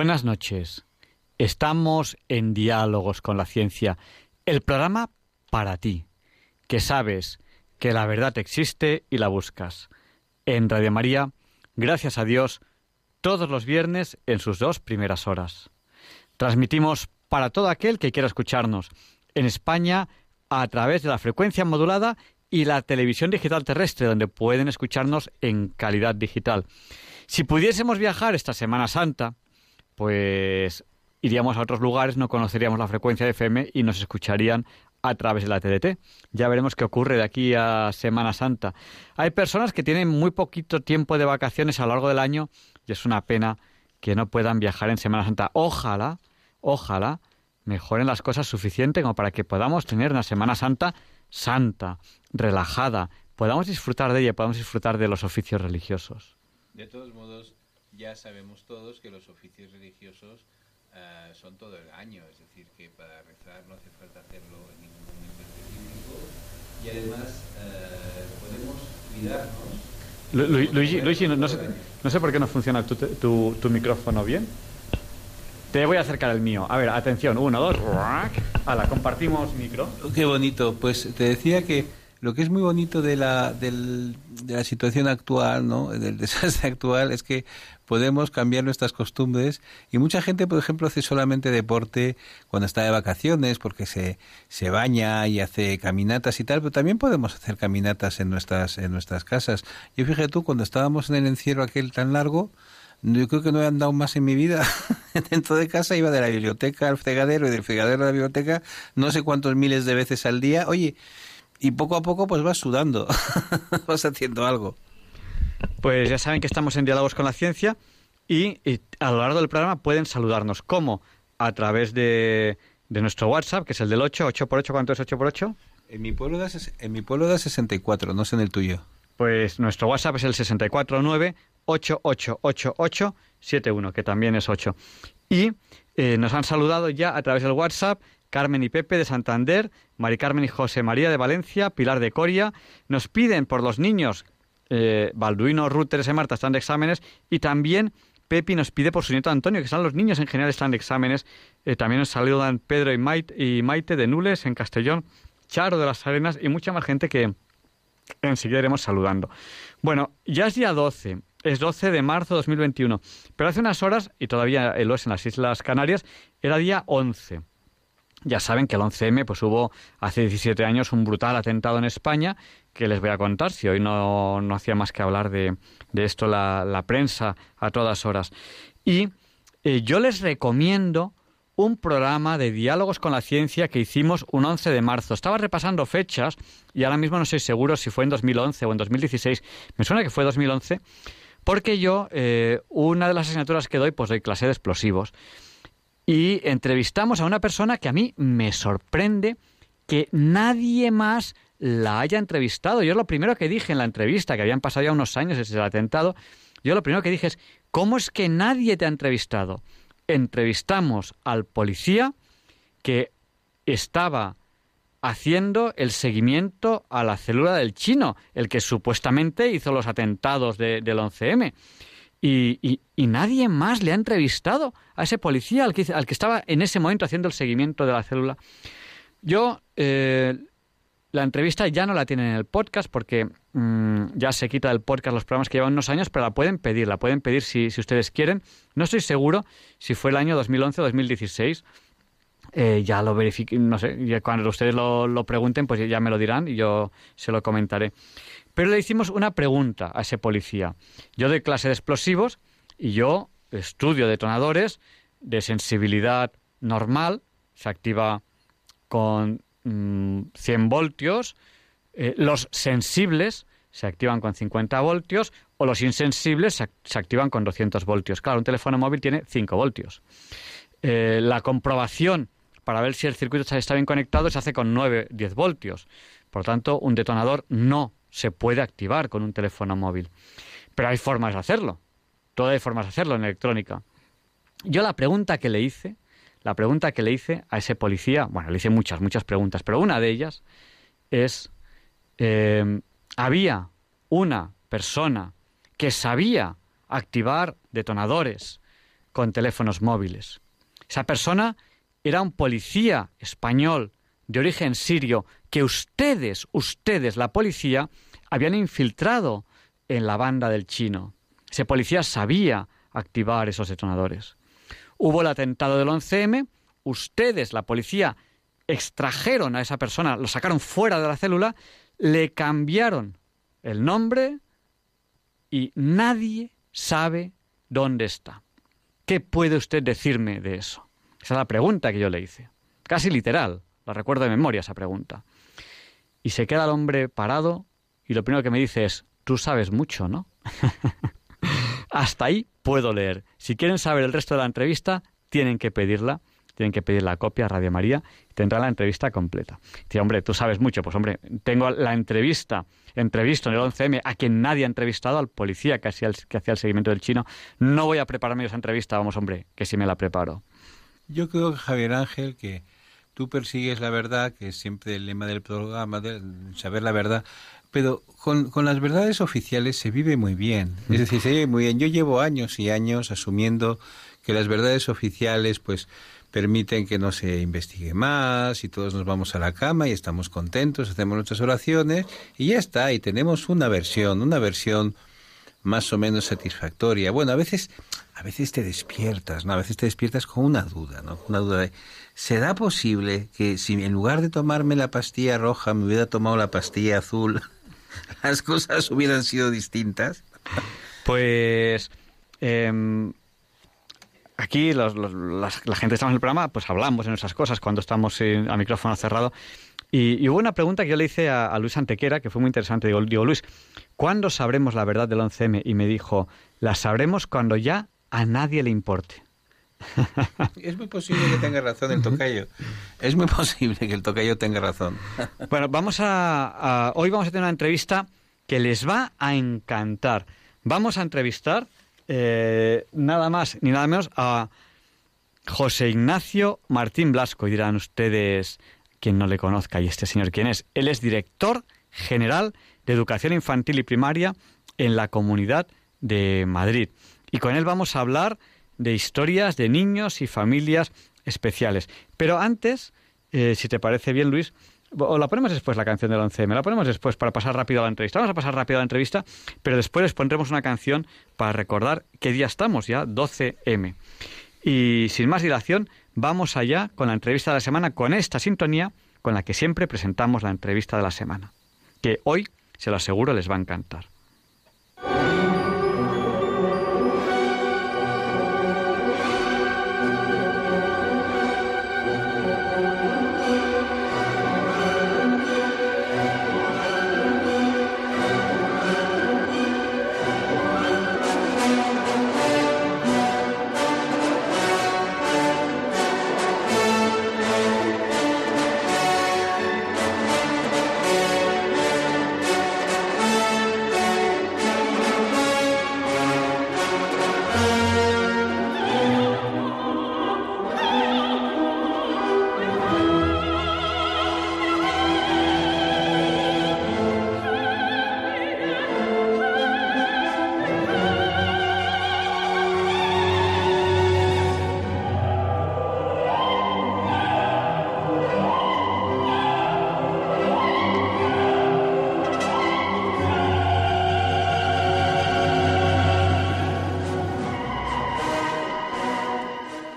Buenas noches. Estamos en Diálogos con la Ciencia, el programa para ti, que sabes que la verdad existe y la buscas. En Radio María, gracias a Dios, todos los viernes en sus dos primeras horas. Transmitimos para todo aquel que quiera escucharnos en España a través de la frecuencia modulada y la televisión digital terrestre, donde pueden escucharnos en calidad digital. Si pudiésemos viajar esta Semana Santa, pues iríamos a otros lugares, no conoceríamos la frecuencia de FM y nos escucharían a través de la TDT. Ya veremos qué ocurre de aquí a Semana Santa. Hay personas que tienen muy poquito tiempo de vacaciones a lo largo del año y es una pena que no puedan viajar en Semana Santa. Ojalá, ojalá mejoren las cosas suficiente como para que podamos tener una Semana Santa santa, relajada, podamos disfrutar de ella, podamos disfrutar de los oficios religiosos. De todos modos, ya sabemos todos que los oficios religiosos uh, son todo el año, es decir, que para rezar no hace falta hacerlo en ningún momento específico y además uh, podemos cuidarnos. Lu Lu Luigi, Luigi no, no, sé, no, sé, por qué no funciona tu, tu, tu, micrófono bien. Te voy a acercar el mío. A ver, atención, uno, dos. Hala, compartimos micro. Qué bonito. Pues te decía que lo que es muy bonito de la, del, de la situación actual, ¿no? del desastre actual, es que podemos cambiar nuestras costumbres y mucha gente, por ejemplo, hace solamente deporte cuando está de vacaciones porque se, se baña y hace caminatas y tal, pero también podemos hacer caminatas en nuestras, en nuestras casas. Yo fíjate tú, cuando estábamos en el encierro aquel tan largo, yo creo que no he andado más en mi vida. Dentro de casa iba de la biblioteca al fregadero y del fregadero a la biblioteca no sé cuántos miles de veces al día. Oye, y poco a poco pues vas sudando, vas haciendo algo. Pues ya saben que estamos en Diálogos con la Ciencia y, y, a lo largo del programa pueden saludarnos. ¿Cómo? A través de, de nuestro WhatsApp, que es el del 8, 8x8, ¿cuánto es 8x8? En mi pueblo da, en mi pueblo da 64, no sé en el tuyo. Pues nuestro WhatsApp es el 649-888871, que también es 8. Y eh, nos han saludado ya a través del WhatsApp Carmen y Pepe de Santander, Mari Carmen y José María de Valencia, Pilar de Coria. Nos piden por los niños eh, Balduino, Ruth, Teresa y Marta están de exámenes y también Pepi nos pide por su nieto Antonio, que están los niños en general están de exámenes. Eh, también nos saludan Pedro y Maite, y Maite de Nules en Castellón, Charo de las Arenas y mucha más gente que enseguida iremos saludando. Bueno, ya es día 12, es 12 de marzo de 2021, pero hace unas horas, y todavía lo es en las Islas Canarias, era día 11. Ya saben que el 11M pues hubo hace 17 años un brutal atentado en España que les voy a contar si hoy no, no hacía más que hablar de, de esto la, la, prensa a todas horas. Y eh, yo les recomiendo un programa de diálogos con la ciencia que hicimos un 11 de marzo. Estaba repasando fechas y ahora mismo no estoy seguro si fue en 2011 o en 2016. Me suena que fue 2011 porque yo eh, una de las asignaturas que doy pues doy clase de explosivos y entrevistamos a una persona que a mí me sorprende que nadie más la haya entrevistado. Yo lo primero que dije en la entrevista, que habían pasado ya unos años desde el atentado, yo lo primero que dije es, ¿cómo es que nadie te ha entrevistado? Entrevistamos al policía que estaba haciendo el seguimiento a la célula del chino, el que supuestamente hizo los atentados de, del 11M. Y, y, y, nadie más le ha entrevistado a ese policía al que, estaba en ese momento haciendo el seguimiento de la célula. Yo, eh, la entrevista ya no la tienen en el podcast porque mmm, ya se quita del podcast los programas que llevan unos años, pero la pueden pedir, la pueden pedir si, si ustedes quieren. No estoy seguro si fue el año 2011 o 2016. Eh, ya lo verifiquen, no sé, cuando ustedes lo, lo pregunten, pues ya me lo dirán y yo se lo comentaré. Pero le hicimos una pregunta a ese policía. Yo doy clase de explosivos y yo estudio detonadores de sensibilidad normal, se activa con mmm, 100 voltios, eh, los sensibles se activan con 50 voltios o los insensibles se, activan con 200 voltios. Claro, un teléfono móvil tiene 5 voltios. Eh, la comprobación para ver si el circuito está bien conectado se hace con 9, 10 voltios. Por tanto, un detonador no se puede activar con un teléfono móvil. Pero hay formas de hacerlo. Todas hay formas de hacerlo en electrónica. Yo la pregunta que le hice, la pregunta que le hice a ese policía, bueno, le hice muchas, muchas preguntas, pero una de ellas es, eh, ¿había una persona que sabía activar detonadores con teléfonos móviles? Esa persona era un policía español de origen sirio que ustedes, ustedes, la policía, habían infiltrado en la banda del chino. Ese policía sabía activar esos detonadores. Hubo el atentado del 11M, ustedes, la policía, extrajeron a esa persona, lo sacaron fuera de la célula, le cambiaron el nombre y nadie sabe dónde está. ¿Qué puede usted decirme de eso? Esa es la pregunta que yo le hice. Casi literal, la recuerdo de memoria esa pregunta. Y se queda el hombre parado y lo primero que me dice es, tú sabes mucho, ¿no? Hasta ahí puedo leer. Si quieren saber el resto de la entrevista, tienen que pedirla, tienen que pedir la copia a Radio María y tendrán la entrevista completa. Dice, hombre, tú sabes mucho. Pues hombre, tengo la entrevista, entrevisto en el 11M a quien nadie ha entrevistado, al policía que hacía el, que seguimiento del chino. No voy a prepararme esa entrevista, vamos, hombre, que si me la preparo. Yo creo, Javier Ángel, que tú persigues la verdad, que es siempre el lema del programa, de saber la verdad, pero con, con, las verdades oficiales se vive muy bien. Es decir, se vive muy bien. Yo llevo años y años asumiendo que las verdades oficiales, pues, permiten que no se investigue más y todos nos vamos a la cama y estamos contentos, hacemos nuestras oraciones y ya está. Y tenemos una versión, una versión más o menos satisfactoria. Bueno, a veces, a veces te despiertas, ¿no? A veces te despiertas con una duda, ¿no? Una duda de, ¿será posible que si en lugar de tomarme la pastilla roja me hubiera tomado la pastilla azul, las cosas hubieran sido distintas? Pues em, aquí la, gente que estamos en el programa, pues hablamos en esas cosas cuando estamos a micrófono cerrado. Y, hubo una pregunta que yo le hice a, Luis Antequera, que fue muy interesante. Digo, digo, Luis, ¿cuándo sabremos la verdad del 11M? Y me dijo, la sabremos cuando ya a nadie le importe. Es muy posible que tenga razón el tocayo. Es muy posible que el tocayo tenga razón. Bueno, vamos a, hoy vamos a tener una entrevista que les va a encantar. Vamos a entrevistar eh, nada más ni nada menos a José Ignacio Martín Blasco. Y dirán ustedes, quien no le conozca, y este señor quién es. Él es director general de Educación Infantil y Primaria en la Comunidad de Madrid. Y con él vamos a hablar de historias de niños y familias especiales. Pero antes, eh, si te parece bien, Luis, o la ponemos después la canción del 11M, la ponemos después para pasar rápido a la entrevista. Vamos a pasar rápido a la entrevista, pero después les pondremos una canción para recordar qué día estamos ya, 12M. Y sin más dilación, vamos allá con la entrevista de la semana, con esta sintonía con la que siempre presentamos la entrevista de la semana, que hoy, se lo aseguro, les va a encantar.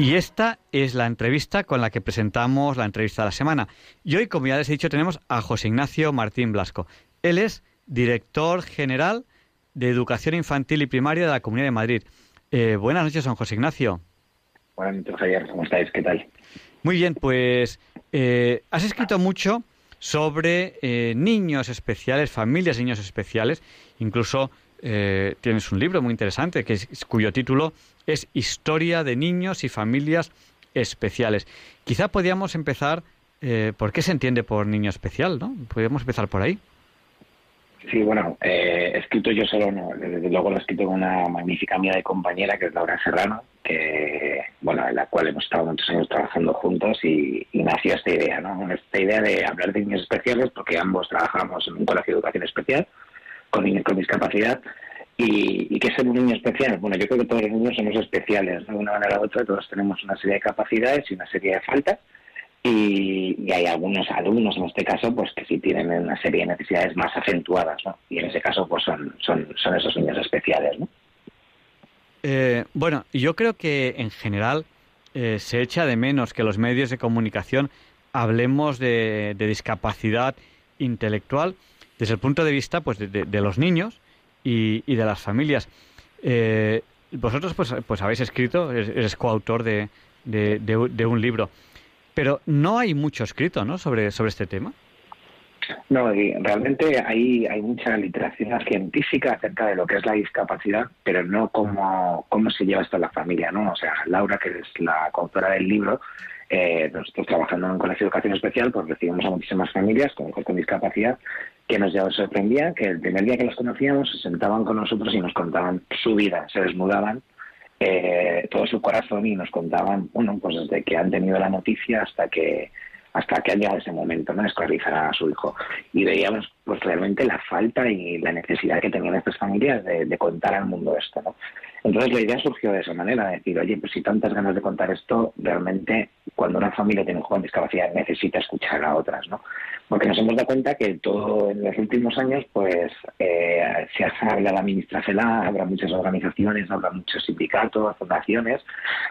Y esta es la entrevista con la que presentamos la entrevista de la semana. Y hoy, como ya les he dicho, tenemos a José Ignacio Martín Blasco. Él es director general de Educación Infantil y Primaria de la Comunidad de Madrid. Eh, buenas noches, don José Ignacio. Buenas noches, Javier. ¿Cómo estáis? ¿Qué tal? Muy bien, pues eh, has escrito mucho sobre eh, niños especiales, familias de niños especiales, incluso eh, tienes un libro muy interesante que cuyo título es Historia de niños y familias especiales. Quizá podríamos empezar eh, por qué se entiende por niño especial, ¿no? Podríamos empezar por ahí. Sí, bueno, eh, escrito yo solo, no, desde luego lo he escrito con una magnífica amiga de compañera que es Laura Serrano, que, bueno, en la cual hemos estado muchos años trabajando juntos y, nació esta idea, ¿no? Esta idea de hablar de niños especiales porque ambos trabajamos en un colegio de educación especial con niños con discapacidad. ¿Y, qué es ser un niño especial? Bueno, yo creo que todos los niños somos especiales, de una manera u otra, todos tenemos una serie de capacidades y una serie de faltas. Y, hay algunos alumnos, en este caso, pues que sí tienen una serie de necesidades más acentuadas, ¿no? Y en ese caso, pues son, son, son esos niños especiales, ¿no? Eh, bueno, yo creo que en general eh, se echa de menos que los medios de comunicación hablemos de discapacidad intelectual desde el punto de vista pues, de, los niños y, de las familias. Eh, vosotros pues, pues habéis escrito, eres, coautor de, de, un libro, pero no hay mucho escrito ¿no? sobre, sobre este tema. No, realmente hay, hay mucha literatura científica acerca de lo que es la discapacidad, pero no cómo, cómo se lleva esto en la familia, ¿no? O sea, Laura, que es la coautora del libro, eh, nosotros trabajando en un colegio de educación especial, pues recibimos a muchísimas familias con hijos con discapacidad que nos sorprendía que el primer día que los conocíamos se sentaban con nosotros y nos contaban su vida, se desnudaban eh, todo su corazón y nos contaban, bueno, pues desde que han tenido la noticia hasta que hasta que ha llegado ese momento, ¿no? Escolarizar a su hijo. Y veíamos pues realmente la falta y la necesidad que tenían estas familias de, contar al mundo esto, ¿no? Entonces la idea surgió de esa manera, de decir, oye, pues si tantas ganas de contar esto, realmente cuando una familia tiene un con discapacidad necesita escuchar a otras, ¿no? Porque nos hemos dado cuenta que todo en los últimos años, pues eh, se habla la ministra CELA, habrá muchas organizaciones, habrá muchos sindicatos, fundaciones,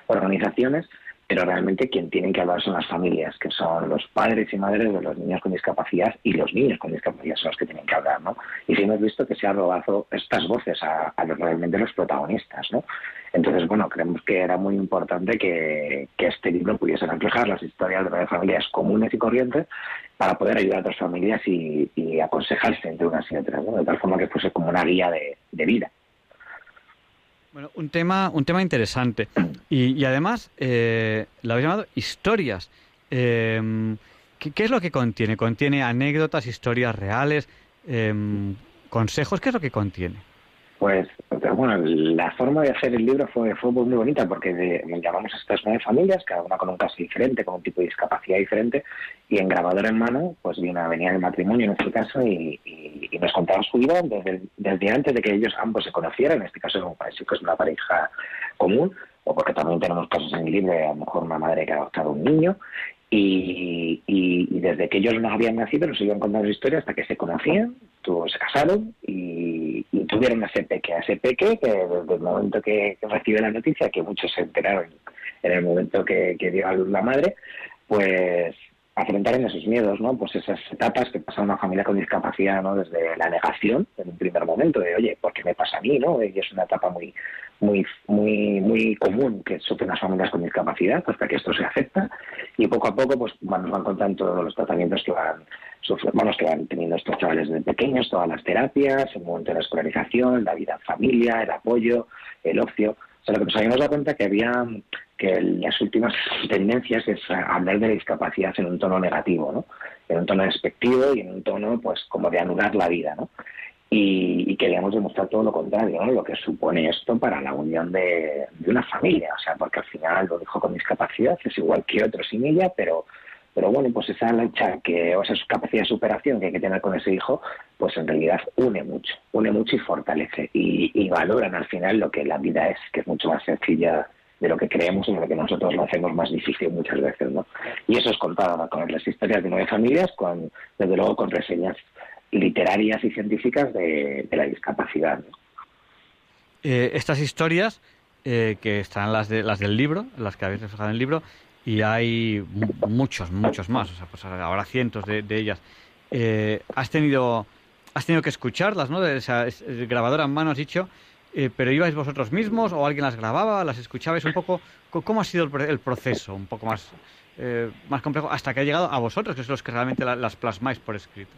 organizaciones, pero realmente quien tienen que hablar son las familias, que son los padres y madres de los niños con discapacidad y los niños con discapacidad son los que tienen que hablar, ¿no? Y si hemos visto que se han robado estas voces a, los, realmente los protagonistas, ¿no? Entonces, bueno, creemos que era muy importante que, este libro pudiese reflejar las historias de familias comunes y corrientes para poder ayudar a otras familias y, aconsejarse entre unas y otras, ¿no? De tal forma que fuese como una guía de vida. Bueno, un tema, un tema interesante. Y, además, eh, lo habéis llamado historias. Em, ¿qué, es lo que contiene? ¿Contiene anécdotas, historias reales, em, consejos? ¿Qué es lo que contiene? Pues, bueno, la forma de hacer el libro fue, fue muy bonita porque llamamos a estas nueve familias, cada una con un caso diferente, con un tipo de discapacidad diferente, y en grabador en mano, pues vino, venía el matrimonio en este caso y, nos contaba su vida desde, desde, antes de que ellos ambos se conocieran, en este caso parece que es una pareja común, o porque también tenemos casos en el libro de a lo mejor una madre que ha adoptado un niño, y, y, desde que ellos no habían nacido nos iban contando su historia hasta que se conocían, se casaron y, tuvieron a ese peque. A ese peque que desde el momento que, recibe la noticia, que muchos se enteraron en el momento que, que dio a luz la madre, pues afrontaron esos miedos, ¿no? Pues esas etapas que pasa una familia con discapacidad, ¿no? Desde la negación, en un primer momento, de oye, ¿por qué me pasa a mí, no? Y es una etapa muy, muy, muy, muy común que sufren las familias con discapacidad hasta que esto se acepta y poco a poco, pues nos van contando todos los tratamientos que van vamos, que van teniendo estos chavales desde pequeños, todas las terapias, el momento de la escolarización, la vida en familia, el apoyo, el ocio. O sea, lo que nos habíamos dado cuenta que había que las últimas tendencias es hablar de la discapacidad en un tono negativo, ¿no? En un tono despectivo y en un tono, pues, como de anular la vida, ¿no? Y, queríamos demostrar todo lo contrario, ¿no? Lo que supone esto para la unión de, una familia, o sea, porque al final lo dijo con discapacidad es igual que otro sin ella, pero pero bueno, pues esa lucha que, o esa capacidad de superación que hay que tener con ese hijo, pues en realidad une mucho, une mucho y fortalece. Y, y valoran al final lo que la vida es, que es mucho más sencilla de lo que creemos y de lo que nosotros lo hacemos más difícil muchas veces, ¿no? Y eso es contado con las historias de nueve familias, con, desde luego con reseñas literarias y científicas de, la discapacidad. Eh, estas historias, eh, que están las, de, las del libro, las que habéis reflejado en el libro, y hay muchos, muchos más, o sea, pues ahora cientos de, ellas. Eh, has tenido has tenido que escucharlas, ¿no? De esa grabadora en mano, has dicho, eh, pero ibais vosotros mismos o alguien las grababa, las escuchabais un poco. ¿Cómo ha sido el, proceso? Un poco más, eh, más complejo, hasta que ha llegado a vosotros, que sois los que realmente las plasmáis por escrito.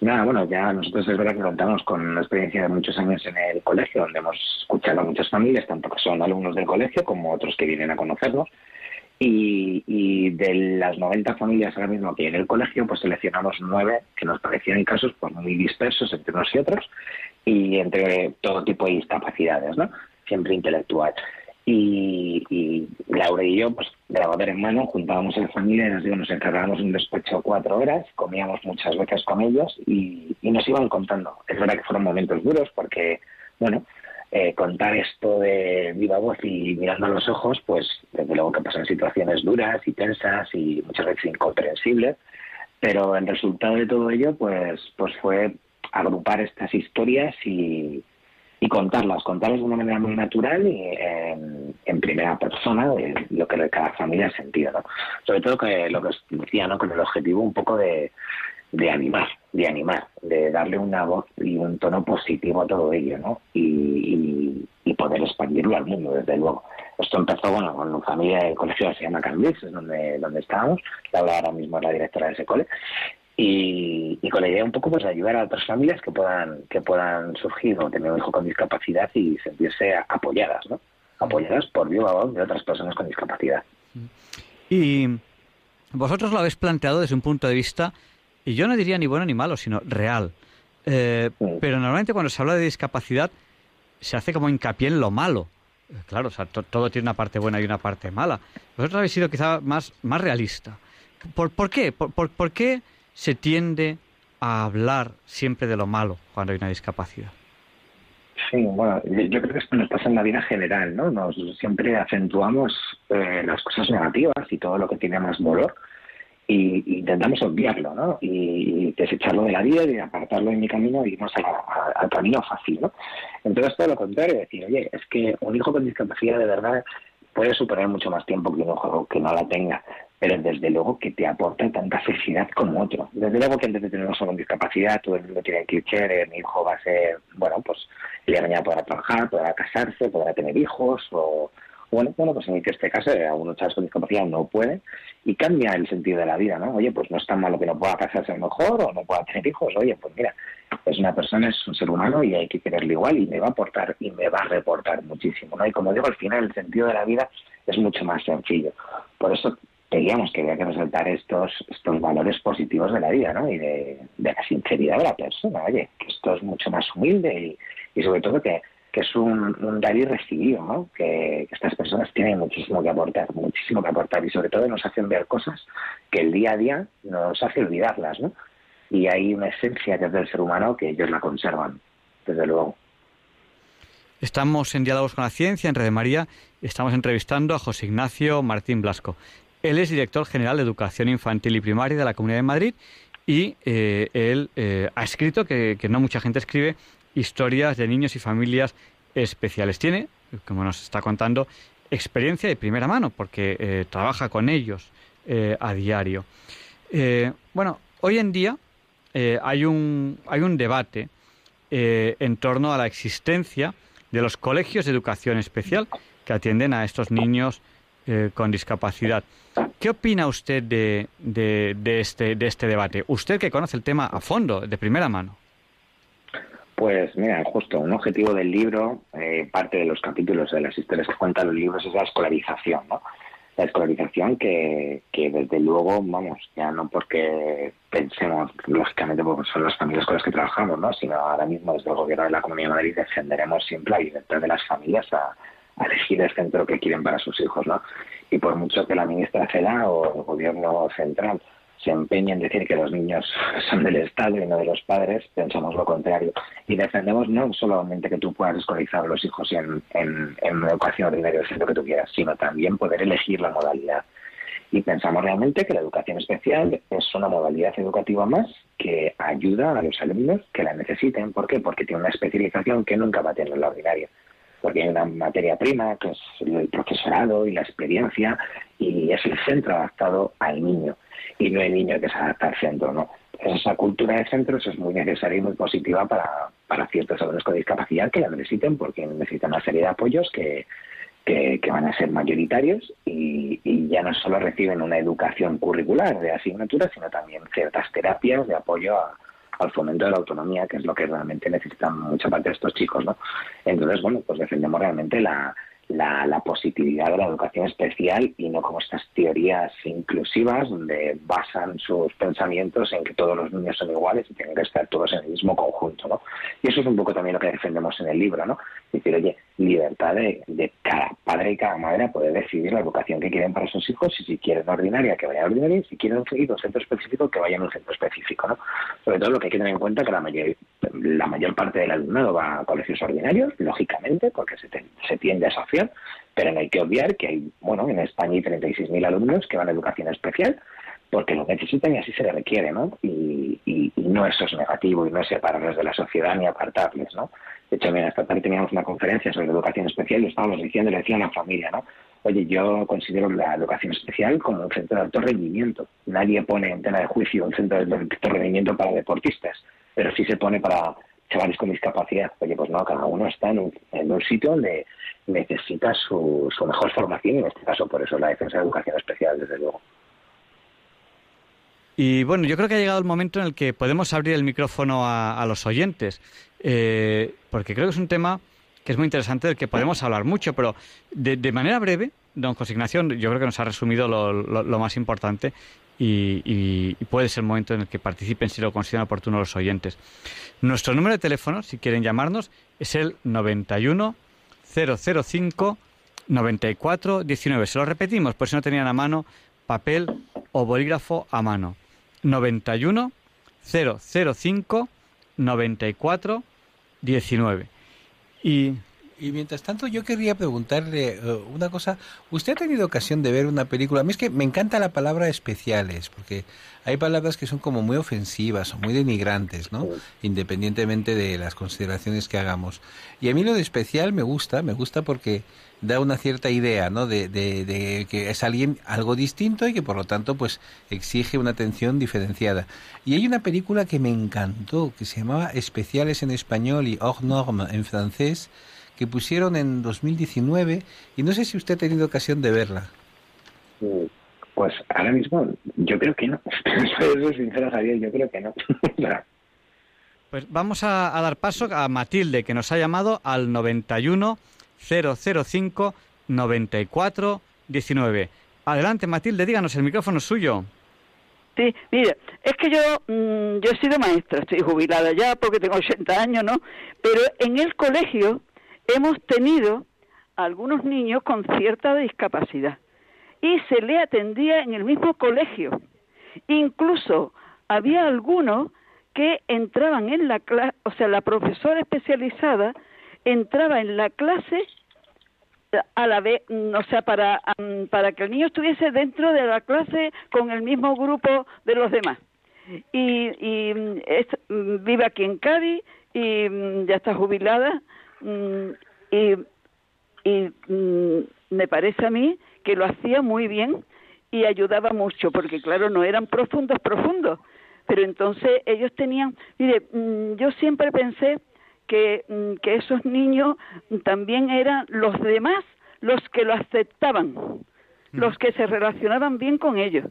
Nada, bueno, ya nosotros es verdad que contamos con una experiencia de muchos años en el colegio, donde hemos escuchado a muchas familias, tanto que son alumnos del colegio como otros que vienen a conocernos. Y, de las 90 familias ahora mismo que hay en el colegio, pues seleccionamos nueve que nos parecían casos pues, muy dispersos entre unos y otros y entre todo tipo de discapacidades, ¿no? Siempre intelectual. Y, Laura y yo, pues grabador en mano, juntábamos a la familia y nos, digo, nos encerrábamos un despacho cuatro horas, comíamos muchas veces con ellos y, nos iban contando. Es verdad que fueron momentos duros porque, bueno, eh, contar esto de viva voz y mirando los ojos, pues desde luego que pasan situaciones duras y tensas y muchas veces incomprensibles, pero el resultado de todo ello, pues, pues fue agrupar estas historias y, y contarlas, contarlas de una manera muy natural y en, primera persona de lo que cada familia ha sentido, ¿no? Sobre todo que lo que os decía, ¿no? Con el objetivo un poco de, de animar, de animar, de darle una voz y un tono positivo a todo ello, ¿no? Y, y, poder expandirlo al mundo, desde luego. Esto empezó, bueno, con una familia de colegio que se llama Cambridge, es donde, donde estábamos, la ahora mismo es la directora de ese cole, y, con la idea un poco pues de ayudar a otras familias que puedan que puedan surgir o tener un hijo con discapacidad y sentirse apoyadas, ¿no? Apoyadas por viva voz de otras personas con discapacidad. Y vosotros lo habéis planteado desde un punto de vista, y yo no diría ni bueno ni malo, sino real. Eh, pero normalmente cuando se habla de discapacidad se hace como hincapié en lo malo. Eh, claro, o sea, todo tiene una parte buena y una parte mala. Vosotros habéis sido quizá más, más realista. ¿Por, por qué? ¿Por, por, por qué? se tiende a hablar siempre de lo malo cuando hay una discapacidad. Sí, bueno, yo creo que esto nos pasa en la vida general, ¿no? Nos siempre acentuamos eh, las cosas negativas y todo lo que tiene más dolor y, intentamos obviarlo, ¿no? Y, desecharlo de la vida y apartarlo de mi camino y irnos al camino fácil, ¿no? Entonces todo lo contrario, decir, oye, es que un hijo con discapacidad de verdad puede superar mucho más tiempo que un hijo que no la tenga pero desde luego que te aporta tanta felicidad como otro. Desde luego que antes de tener un con discapacidad, todo el mundo tiene el cliché mi hijo va a ser, bueno, pues el día de mañana podrá trabajar, podrá casarse, podrá tener hijos, o bueno, bueno, pues en este caso algunos chavos con discapacidad no pueden y cambia el sentido de la vida, ¿no? Oye, pues no es tan malo que no pueda casarse mejor o no pueda tener hijos, oye, pues mira, es una persona, es un ser humano y hay que quererle igual y me va a aportar y me va a reportar muchísimo, ¿no? Y como digo, al final el sentido de la vida es mucho más sencillo. Por eso veíamos que había que resaltar estos, estos valores positivos de la vida, ¿no? Y de, la sinceridad de la persona, oye, que esto es mucho más humilde y, sobre todo que, es un, dar y ¿no? Que, estas personas tienen muchísimo que aportar, muchísimo que aportar y sobre todo nos hacen ver cosas que el día a día nos hace olvidarlas, ¿no? Y hay una esencia desde el ser humano que ellos la conservan, desde luego. Estamos en Diálogos con la Ciencia, en Red María, estamos entrevistando a José Ignacio Martín Blasco. Él es director general de Educación Infantil y Primaria de la Comunidad de Madrid y eh, él eh, ha escrito, que, no mucha gente escribe, historias de niños y familias especiales. Tiene, como nos está contando, experiencia de primera mano porque eh, trabaja con ellos a diario. bueno, hoy en día hay, un, hay un debate en torno a la existencia de los colegios de educación especial que atienden a estos niños eh, con discapacidad. ¿Qué opina usted de, de, este, de este debate? Usted que conoce el tema a fondo, de primera mano. Pues mira, justo un objetivo del libro, eh, parte de los capítulos de las historias que cuentan los libros es la escolarización, ¿no? La escolarización que, que desde luego, vamos, ya no porque pensemos, lógicamente, porque son las familias con las que trabajamos, ¿no? Sino ahora mismo desde el gobierno de la Comunidad de Madrid defenderemos siempre la libertad de las familias a, elegir el centro que quieren para sus hijos, ¿no? Y por mucho que la ministra CELA o el gobierno central se empeñe en decir que los niños son del Estado y no de los padres, pensamos lo contrario. Y defendemos no solamente que tú puedas escolarizar a los hijos en, en, educación ordinaria centro que tú quieras, sino también poder elegir la modalidad. Y pensamos realmente que la educación especial es una modalidad educativa más que ayuda a los alumnos que la necesiten. ¿Por qué? Porque tiene una especialización que nunca va a tener la ordinaria porque hay una materia prima que es el profesorado y la experiencia y es el centro adaptado al niño y no el niño que se adapta al centro, ¿no? Esa cultura de centros es muy necesaria y muy positiva para, para ciertos alumnos con discapacidad que la necesiten porque necesitan una serie de apoyos que, que, van a ser mayoritarios y, y, ya no solo reciben una educación curricular de asignatura, sino también ciertas terapias de apoyo a, al fomento de la autonomía, que es lo que realmente necesitan mucha parte de estos chicos, ¿no? Entonces, bueno, pues defendemos realmente la, la, la, positividad de la educación especial y no como estas teorías inclusivas donde basan sus pensamientos en que todos los niños son iguales y tienen que estar todos en el mismo conjunto, ¿no? Y eso es un poco también lo que defendemos en el libro, ¿no? Decir, oye, libertad de, de cada padre y cada madre a poder decidir la educación que quieren para sus hijos y si quieren ordinaria, que vayan a ordinaria y si quieren un centro específico, que vayan a un centro específico, ¿no? Sobre todo lo que hay que tener en cuenta que la mayor, la mayor parte del alumnado va a colegios ordinarios, lógicamente, porque se, te, se tiende a asociar pero no hay que obviar que hay, bueno, en España hay 36.000 alumnos que van a educación especial porque lo necesitan y así se les requiere, ¿no? Y, y, no eso es negativo y no es separarlos de la sociedad ni apartarles, ¿no? De hecho, mira, esta tarde teníamos una conferencia sobre educación especial y estábamos diciendo, le decía a la familia, ¿no? Oye, yo considero la educación especial como un centro de alto rendimiento. Nadie pone en tela de juicio un centro de alto rendimiento para deportistas, pero sí se pone para chavales con discapacidad. Oye, pues no, cada uno está en un, en un sitio donde necesita su, su mejor formación y en este caso por eso la defensa de educación especial, desde luego. Y bueno, yo creo que ha llegado el momento en el que podemos abrir el micrófono a los oyentes, eh, porque creo que es un tema que es muy interesante del que podemos hablar mucho, pero de, manera breve, don José Ignacio, yo creo que nos ha resumido lo, más importante y, y, puede ser el momento en el que participen si lo consideran oportuno los oyentes. Nuestro número de teléfono, si quieren llamarnos, es el 91 005 94 19. Se lo repetimos por si no tenían a mano papel o bolígrafo a mano. 91 005 94 19. Y y mientras tanto yo quería preguntarle uh, una cosa. ¿Usted ha tenido ocasión de ver una película? A mí es que me encanta la palabra especiales, porque hay palabras que son como muy ofensivas o muy denigrantes, ¿no? Independientemente de las consideraciones que hagamos. Y a mí lo de especial me gusta, me gusta porque da una cierta idea, ¿no? De, de, de que es alguien algo distinto y que por lo tanto pues exige una atención diferenciada. Y hay una película que me encantó, que se llamaba Especiales en español y Hors Norme en francés, que pusieron en 2019 y no sé si usted ha tenido ocasión de verla. Pues ahora mismo yo creo que no. Soy sincero, Javier, yo creo que no. pues vamos a, a, dar paso a Matilde, que nos ha llamado al 91 005 94 19. Adelante, Matilde, díganos, el micrófono es suyo. Sí, mire, es que yo, mmm, yo he sido maestra, estoy jubilada ya porque tengo 80 años, ¿no? Pero en el colegio hemos tenido algunos niños con cierta discapacidad y se le atendía en el mismo colegio. Incluso había algunos que entraban en la clase, o sea, la profesora especializada entraba en la clase a la vez, o sea, para, para que el niño estuviese dentro de la clase con el mismo grupo de los demás. Y, y es, vive aquí en Cádiz y ya está jubilada Mm, y, y mm, me parece a mí que lo hacía muy bien y ayudaba mucho, porque claro, no eran profundos, profundos, pero entonces ellos tenían, mire, mm, yo siempre pensé que, que esos niños también eran los demás los que lo aceptaban, los que se relacionaban bien con ellos.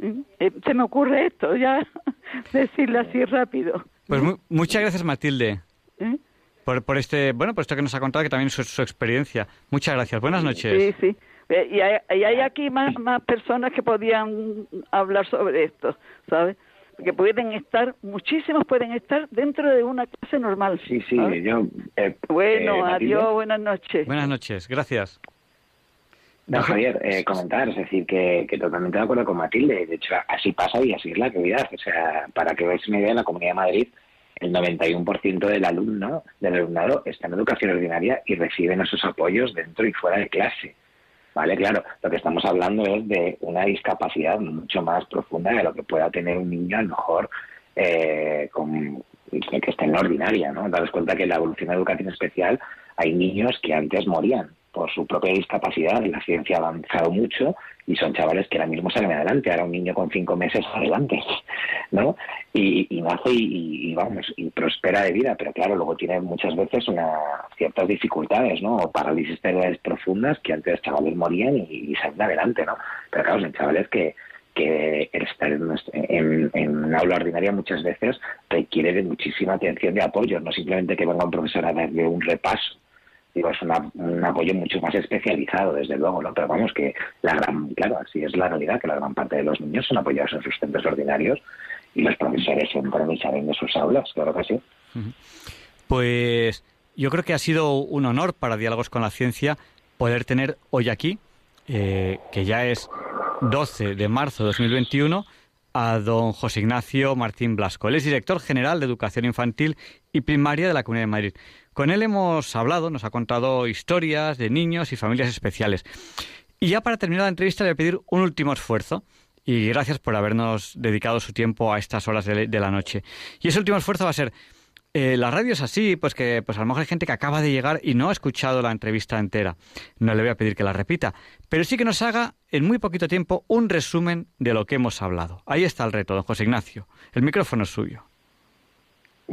Eh, se me ocurre esto, ya decirle así rápido. Pues muchas gracias, Matilde. ¿Eh? por, por este, bueno, por esto que nos ha contado, que también es su, su experiencia. Muchas gracias. Buenas noches. Sí, sí. Eh, y hay, y hay aquí más, más personas que podían hablar sobre esto, ¿sabes? Que pueden estar, muchísimos pueden estar dentro de una clase normal. Sí, sí, ¿sabes? yo... Eh, bueno, eh, adiós, buenas noches. Buenas noches, gracias. No, Javier, eh, comentar, es decir, que, que, totalmente de acuerdo con Matilde. De hecho, así pasa y así es la realidad. O sea, para que veáis una idea, en la Comunidad de Madrid el 91% del alumno, del alumnado está en educación ordinaria y reciben esos apoyos dentro y fuera de clase. ¿Vale? Claro, lo que estamos hablando es de una discapacidad mucho más profunda de lo que pueda tener un niño a lo mejor eh, con, que esté en la ordinaria, ¿no? Daros cuenta que en la evolución de educación especial hay niños que antes morían por su propia discapacidad, la ciencia ha avanzado mucho y son chavales que ahora mismo salen adelante, ahora un niño con cinco meses adelante, ¿no? Y, y nace y, vamos, y prospera de vida, pero claro, luego tiene muchas veces una, ciertas dificultades, ¿no? O parálisis cerebrales profundas que antes chavales morían y, salen adelante, ¿no? Pero claro, son chavales que, que estar en, una aula ordinaria muchas veces requiere de muchísima atención y apoyo, no simplemente que venga un profesor a darle un repaso. Digo, es un apoyo mucho más especializado, desde luego, ¿no? pero vamos que la gran, claro, así es la realidad, que la gran parte de los niños son apoyados en sus centros ordinarios y los profesores siempre salen de sus aulas, claro que sí. Pues yo creo que ha sido un honor para Diálogos con la Ciencia poder tener hoy aquí, eh, que ya es 12 de marzo de 2021, a don José Ignacio Martín Blasco. Él es director general de Educación Infantil y Primaria de la Comunidad de Madrid. Con él hemos hablado, nos ha contado historias de niños y familias especiales. Y ya para terminar la entrevista le voy a pedir un último esfuerzo. Y gracias por habernos dedicado su tiempo a estas horas de, la noche. Y ese último esfuerzo va a ser eh, la radio es así, pues que pues a lo mejor hay gente que acaba de llegar y no ha escuchado la entrevista entera. No le voy a pedir que la repita, pero sí que nos haga en muy poquito tiempo un resumen de lo que hemos hablado. Ahí está el reto, don José Ignacio. El micrófono es suyo.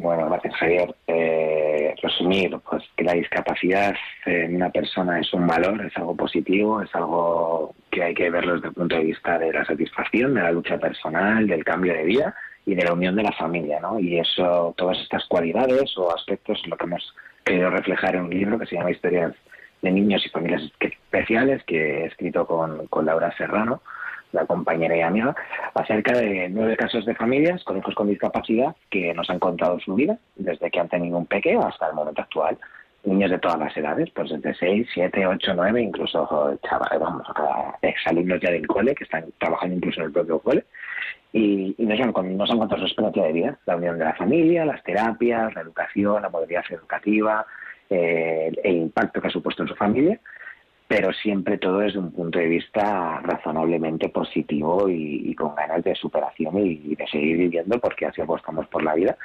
Bueno, gracias Javier. Eh, resumir, pues que la discapacidad en una persona es un valor, es algo positivo, es algo que hay que verlo desde el punto de vista de la satisfacción, de la lucha personal, del cambio de vida y de la unión de la familia, ¿no? Y eso, todas estas cualidades o aspectos, lo que hemos querido reflejar en un libro que se llama Historias de niños y familias especiales, que he escrito con, con Laura Serrano, la compañera y amiga, acerca de nueve casos de familias con hijos con discapacidad que nos han contado su vida, desde que han tenido un pequeño hasta el momento actual. Niños de todas las edades, pues desde 6, 7, 8, 9, incluso chavales, vamos, exalumnos ya del cole que están trabajando incluso en el propio cole y, nos, han, nos han contado su experiencia de vida, la unión de la familia, las terapias, la educación, la modalidad educativa, eh, el impacto que ha supuesto en su familia, pero siempre todo desde un punto de vista razonablemente positivo y, con ganas de superación y, de seguir viviendo porque así apostamos por la vida.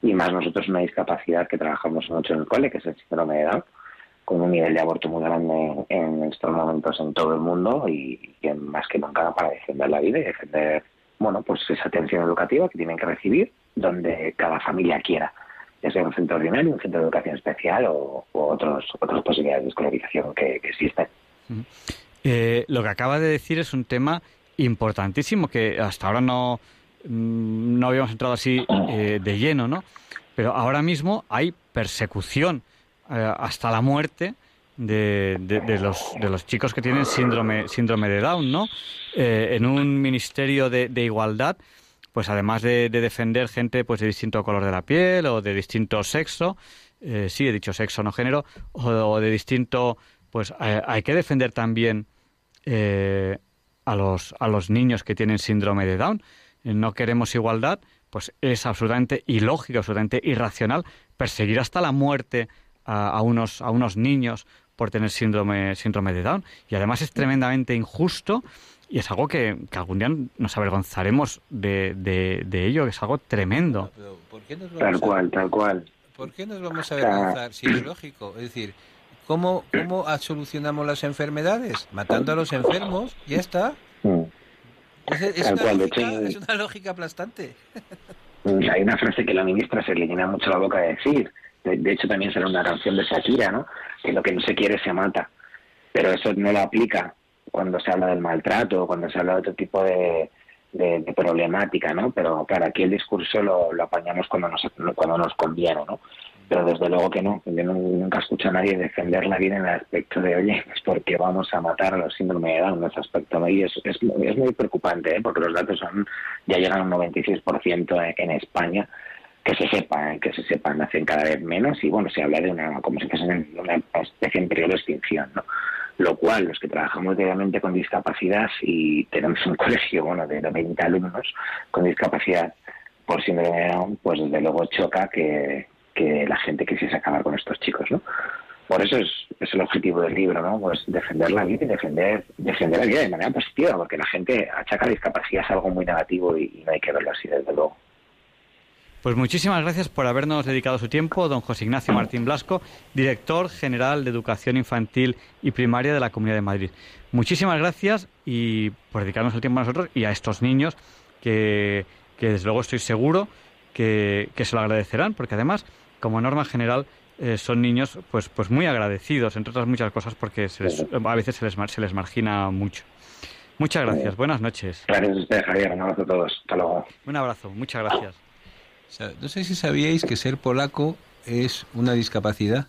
Y más nosotros una discapacidad que trabajamos mucho en el cole, que es el síndrome de Down, con un nivel de aborto muy grande en estos momentos en todo el mundo y, y más que nunca para defender la vida y defender bueno, pues esa atención educativa que tienen que recibir donde cada familia quiera, ya sea un centro ordinario, un centro de educación especial o, otros, otras posibilidades de escolarización que, existen. Eh, lo que acaba de decir es un tema importantísimo que hasta ahora no, mm, no habíamos entrado así eh, de lleno, ¿no? Pero ahora mismo hay persecución eh, hasta la muerte de, de, los, de los chicos que tienen síndrome, síndrome de Down, ¿no? En un ministerio de, igualdad, pues además de, defender gente pues de distinto color de la piel o de distinto sexo, eh, sí he dicho sexo, no género, o, de distinto, pues eh, hay que defender también a, los, a los niños que tienen síndrome de Down. No queremos igualdad, pues es absolutamente ilógico, absolutamente irracional perseguir hasta la muerte a, unos, a unos niños por tener síndrome, síndrome de Down. Y además es tremendamente injusto y es algo que, algún día nos avergonzaremos de, de, ello, que es algo tremendo. tal cual, tal cual. ¿Por qué nos vamos a avergonzar? Si es lógico. Es decir, ¿cómo, ¿cómo solucionamos las enfermedades? Matando a los enfermos, ya está. Mm. Es, una, lógica, es una lógica aplastante. Hay una frase que la ministra se le llena mucho la boca de decir, de, hecho, también será una canción de Shakira, ¿no? Que lo que no se quiere se mata. Pero eso no lo aplica cuando se habla del maltrato cuando se habla de otro tipo de, problemática, ¿no? Pero claro, aquí el discurso lo, lo, apañamos cuando nos, cuando nos conviene, ¿no? Pero desde luego que no. Yo nunca escucho a nadie defender la vida en el aspecto de, oye, es porque vamos a matar a los síndrome de Down en ese aspecto. Y es, es, es muy preocupante, ¿eh? porque los datos son ya llegan a un 96% en España que se sepa, que se sepa, nacen cada vez menos y bueno, se habla de una, como si fuese una especie en periodo de extinción, ¿no? Lo cual, los que trabajamos diariamente con discapacidad y tenemos un colegio, bueno, de 20 alumnos con discapacidad por síndrome de Down, pues desde luego choca que, que la gente quisiese acabar con estos chicos, ¿no? Por eso es, es, el objetivo del libro, ¿no? Pues defender la vida y defender, defender la vida de manera positiva, porque la gente achaca la discapacidad a algo muy negativo y no hay que verlo así, desde luego. Pues muchísimas gracias por habernos dedicado su tiempo, don José Ignacio Martín Blasco, director general de Educación Infantil y Primaria de la Comunidad de Madrid. Muchísimas gracias y por dedicarnos el tiempo a nosotros y a estos niños que, desde luego estoy seguro que, se lo agradecerán, porque además, como norma general, eh, son niños pues, pues muy agradecidos, entre otras muchas cosas, porque a veces se les, se les margina mucho. Muchas gracias. Buenas noches. Gracias a usted, Javier. Un abrazo a todos. Hasta luego. Un abrazo. Muchas gracias. No sé si sabíais que ser polaco es una discapacidad.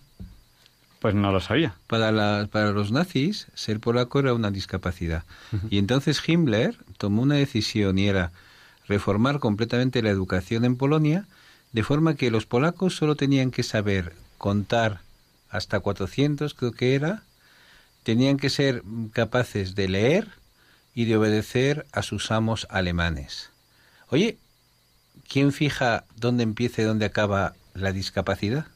Pues no lo sabía. Para, para los nazis, ser polaco era una discapacidad. Y entonces Himmler tomó una decisión y era reformar completamente la educación en Polonia, de forma que los polacos solo tenían que saber contar hasta 400, creo que era, tenían que ser capaces de leer y de obedecer a sus amos alemanes. Oye, ¿quién fija dónde empieza y dónde acaba la discapacidad?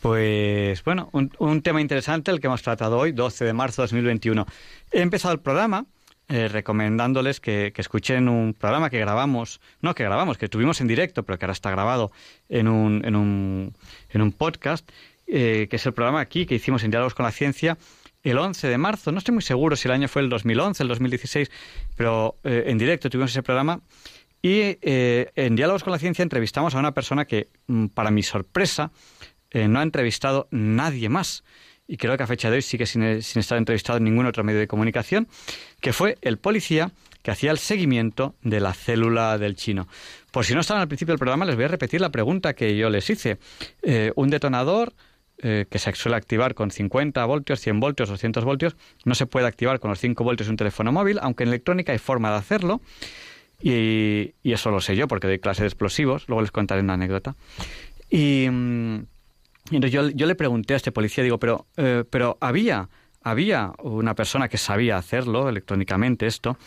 Pues bueno, un, tema interesante el que hemos tratado hoy, 12 de marzo de 2021. He empezado el programa eh, recomendándoles que, escuchen un programa que grabamos, no que grabamos, que tuvimos en directo, pero que ahora está grabado en un, en un, en un podcast, eh, que es el programa aquí que hicimos en Diálogos con la Ciencia el 11 de marzo. No estoy muy seguro si el año fue el 2011, el 2016, pero eh, en directo tuvimos ese programa. Y en Diálogos con la Ciencia entrevistamos a una persona que, mm, para mi sorpresa, eh, no ha entrevistado nadie más. Y creo que a fecha de hoy sigue sin, sin estar entrevistado en ningún otro medio de comunicación, que fue el policía que hacía el seguimiento de la célula del chino. Por si no estaban al principio del programa, les voy a repetir la pregunta que yo les hice. Eh, un detonador eh, que se suele activar con 50 voltios, 100 voltios, 200 voltios, no se puede activar con los 5 voltios de un teléfono móvil, aunque en electrónica hay forma de hacerlo. Y, eso lo sé yo porque doy clase de explosivos, luego les contaré una anécdota. Y, mm, entonces yo, yo, le pregunté a este policía, digo, pero, eh, pero había, había una persona que sabía hacerlo electrónicamente esto,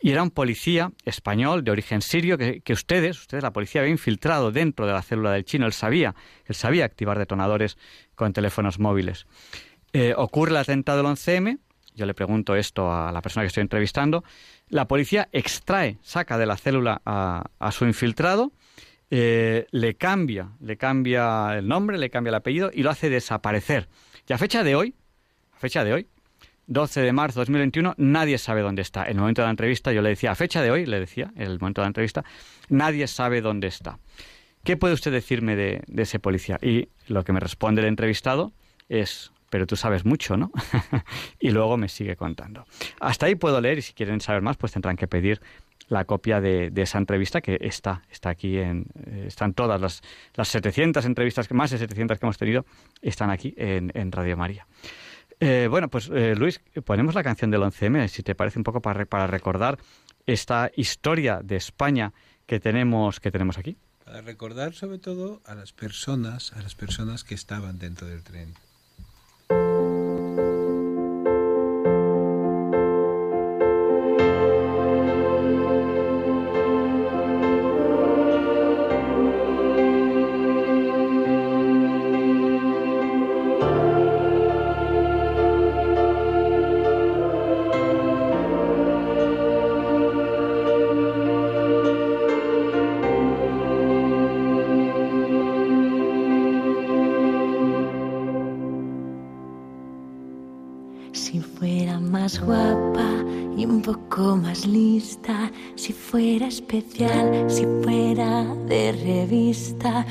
y era un policía español de origen sirio que, que, ustedes, ustedes, la policía, había infiltrado dentro de la célula del chino. Él sabía, él sabía activar detonadores con teléfonos móviles. Eh, ocurre el atentado del 11M, yo le pregunto esto a la persona que estoy entrevistando, la policía extrae, saca de la célula a, su infiltrado, eh, le cambia, le cambia el nombre, le cambia el apellido y lo hace desaparecer. Y a fecha de hoy, a fecha de hoy, 12 de marzo de 2021, nadie sabe dónde está. En el momento de la entrevista yo le decía, a fecha de hoy, le decía, en el momento de la entrevista, nadie sabe dónde está. ¿Qué puede usted decirme de, de ese policía? Y lo que me responde el entrevistado es, pero tú sabes mucho, ¿no? y luego me sigue contando. Hasta ahí puedo leer y si quieren saber más, pues tendrán que pedir la copia de, esa entrevista que está, está aquí en, eh, están todas las, las 700 entrevistas, más de 700 que hemos tenido, están aquí en, Radio María. Eh, bueno, pues eh, Luis, ponemos la canción del 11M, si te parece un poco para, para recordar esta historia de España que tenemos, que tenemos aquí. Para recordar sobre todo a las personas, a las personas que estaban dentro del tren. Especial, si fuera de revista,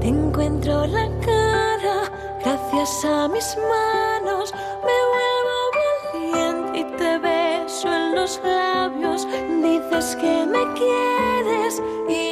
Te encuentro la cara, gracias a mis manos me vuelvo valiente y te beso en los labios. Dices que me quieres y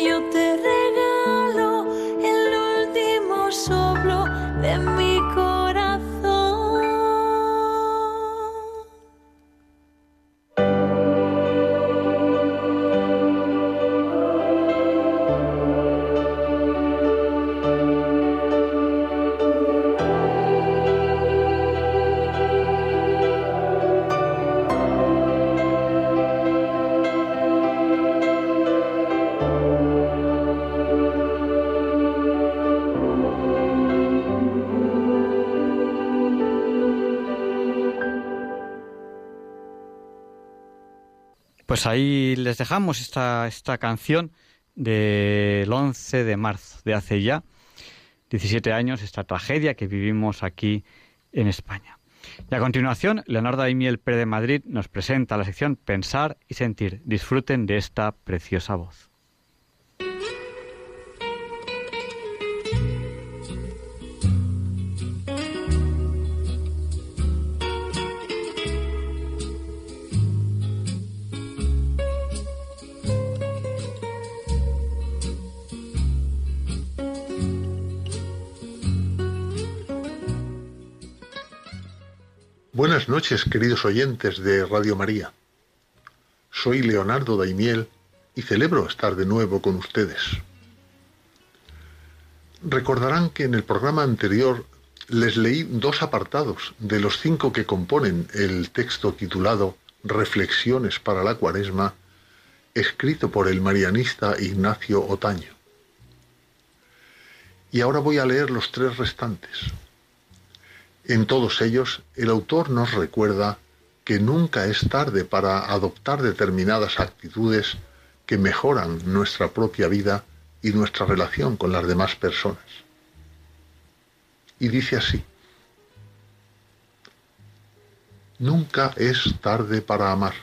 Pues ahí les dejamos esta, esta canción del 11 de marzo, de hace ya 17 años, esta tragedia que vivimos aquí en España. Y a continuación, Leonardo Aimiel Pérez de Madrid nos presenta la sección Pensar y Sentir. Disfruten de esta preciosa voz. Buenas noches, queridos oyentes de Radio María. Soy Leonardo Daimiel y celebro estar de nuevo con ustedes. Recordarán que en el programa anterior les leí dos apartados de los cinco que componen el texto titulado Reflexiones para la Cuaresma, escrito por el marianista Ignacio Otaño. Y ahora voy a leer los tres restantes. En todos ellos, el autor nos recuerda que nunca es tarde para adoptar determinadas actitudes que mejoran nuestra propia vida y nuestra relación con las demás personas. Y dice así, nunca es tarde para amar.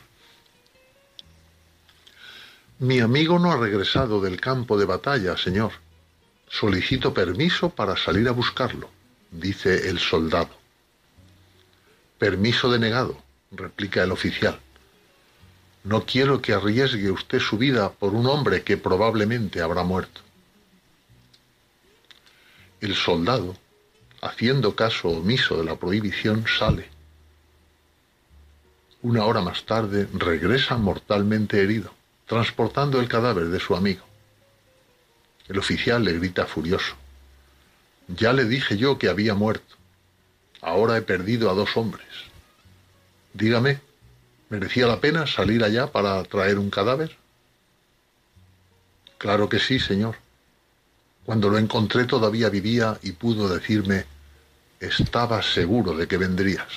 Mi amigo no ha regresado del campo de batalla, señor. Solicito permiso para salir a buscarlo dice el soldado. Permiso denegado, replica el oficial. No quiero que arriesgue usted su vida por un hombre que probablemente habrá muerto. El soldado, haciendo caso omiso de la prohibición, sale. Una hora más tarde regresa mortalmente herido, transportando el cadáver de su amigo. El oficial le grita furioso. Ya le dije yo que había muerto. Ahora he perdido a dos hombres. Dígame, ¿merecía la pena salir allá para traer un cadáver? Claro que sí, señor. Cuando lo encontré todavía vivía y pudo decirme, estaba seguro de que vendrías.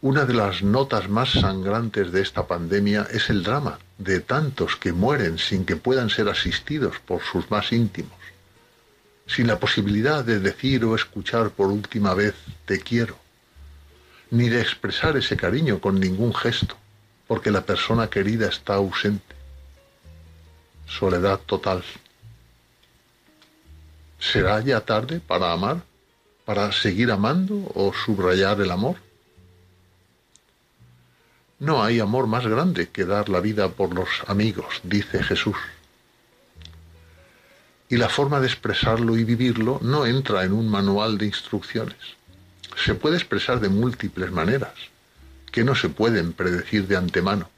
Una de las notas más sangrantes de esta pandemia es el drama de tantos que mueren sin que puedan ser asistidos por sus más íntimos, sin la posibilidad de decir o escuchar por última vez te quiero, ni de expresar ese cariño con ningún gesto, porque la persona querida está ausente. Soledad total. ¿Será ya tarde para amar? ¿Para seguir amando o subrayar el amor? No hay amor más grande que dar la vida por los amigos, dice Jesús. Y la forma de expresarlo y vivirlo no entra en un manual de instrucciones. Se puede expresar de múltiples maneras, que no se pueden predecir de antemano,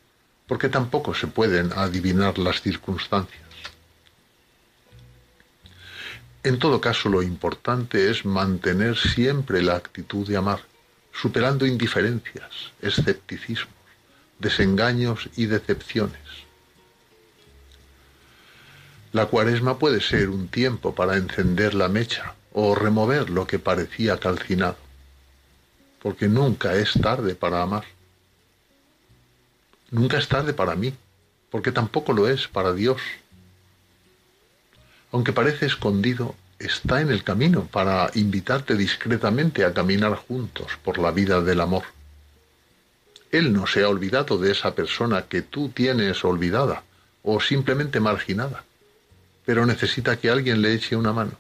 porque tampoco se pueden adivinar las circunstancias. En todo caso, lo importante es mantener siempre la actitud de amar, superando indiferencias, escepticismos, desengaños y decepciones. La cuaresma puede ser un tiempo para encender la mecha o remover lo que parecía calcinado, porque nunca es tarde para amar. Nunca es tarde para mí, porque tampoco lo es para Dios. Aunque parece escondido, está en el camino para invitarte discretamente a caminar juntos por la vida del amor. Él no se ha olvidado de esa persona que tú tienes olvidada o simplemente marginada, pero necesita que alguien le eche una mano.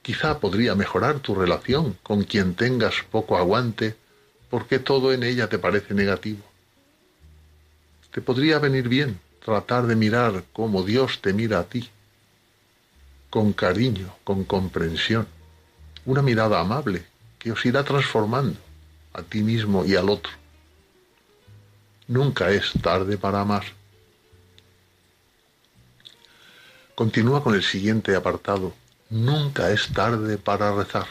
Quizá podría mejorar tu relación con quien tengas poco aguante porque todo en ella te parece negativo. Te podría venir bien tratar de mirar como Dios te mira a ti, con cariño, con comprensión, una mirada amable que os irá transformando a ti mismo y al otro. Nunca es tarde para amar. Continúa con el siguiente apartado. Nunca es tarde para rezar.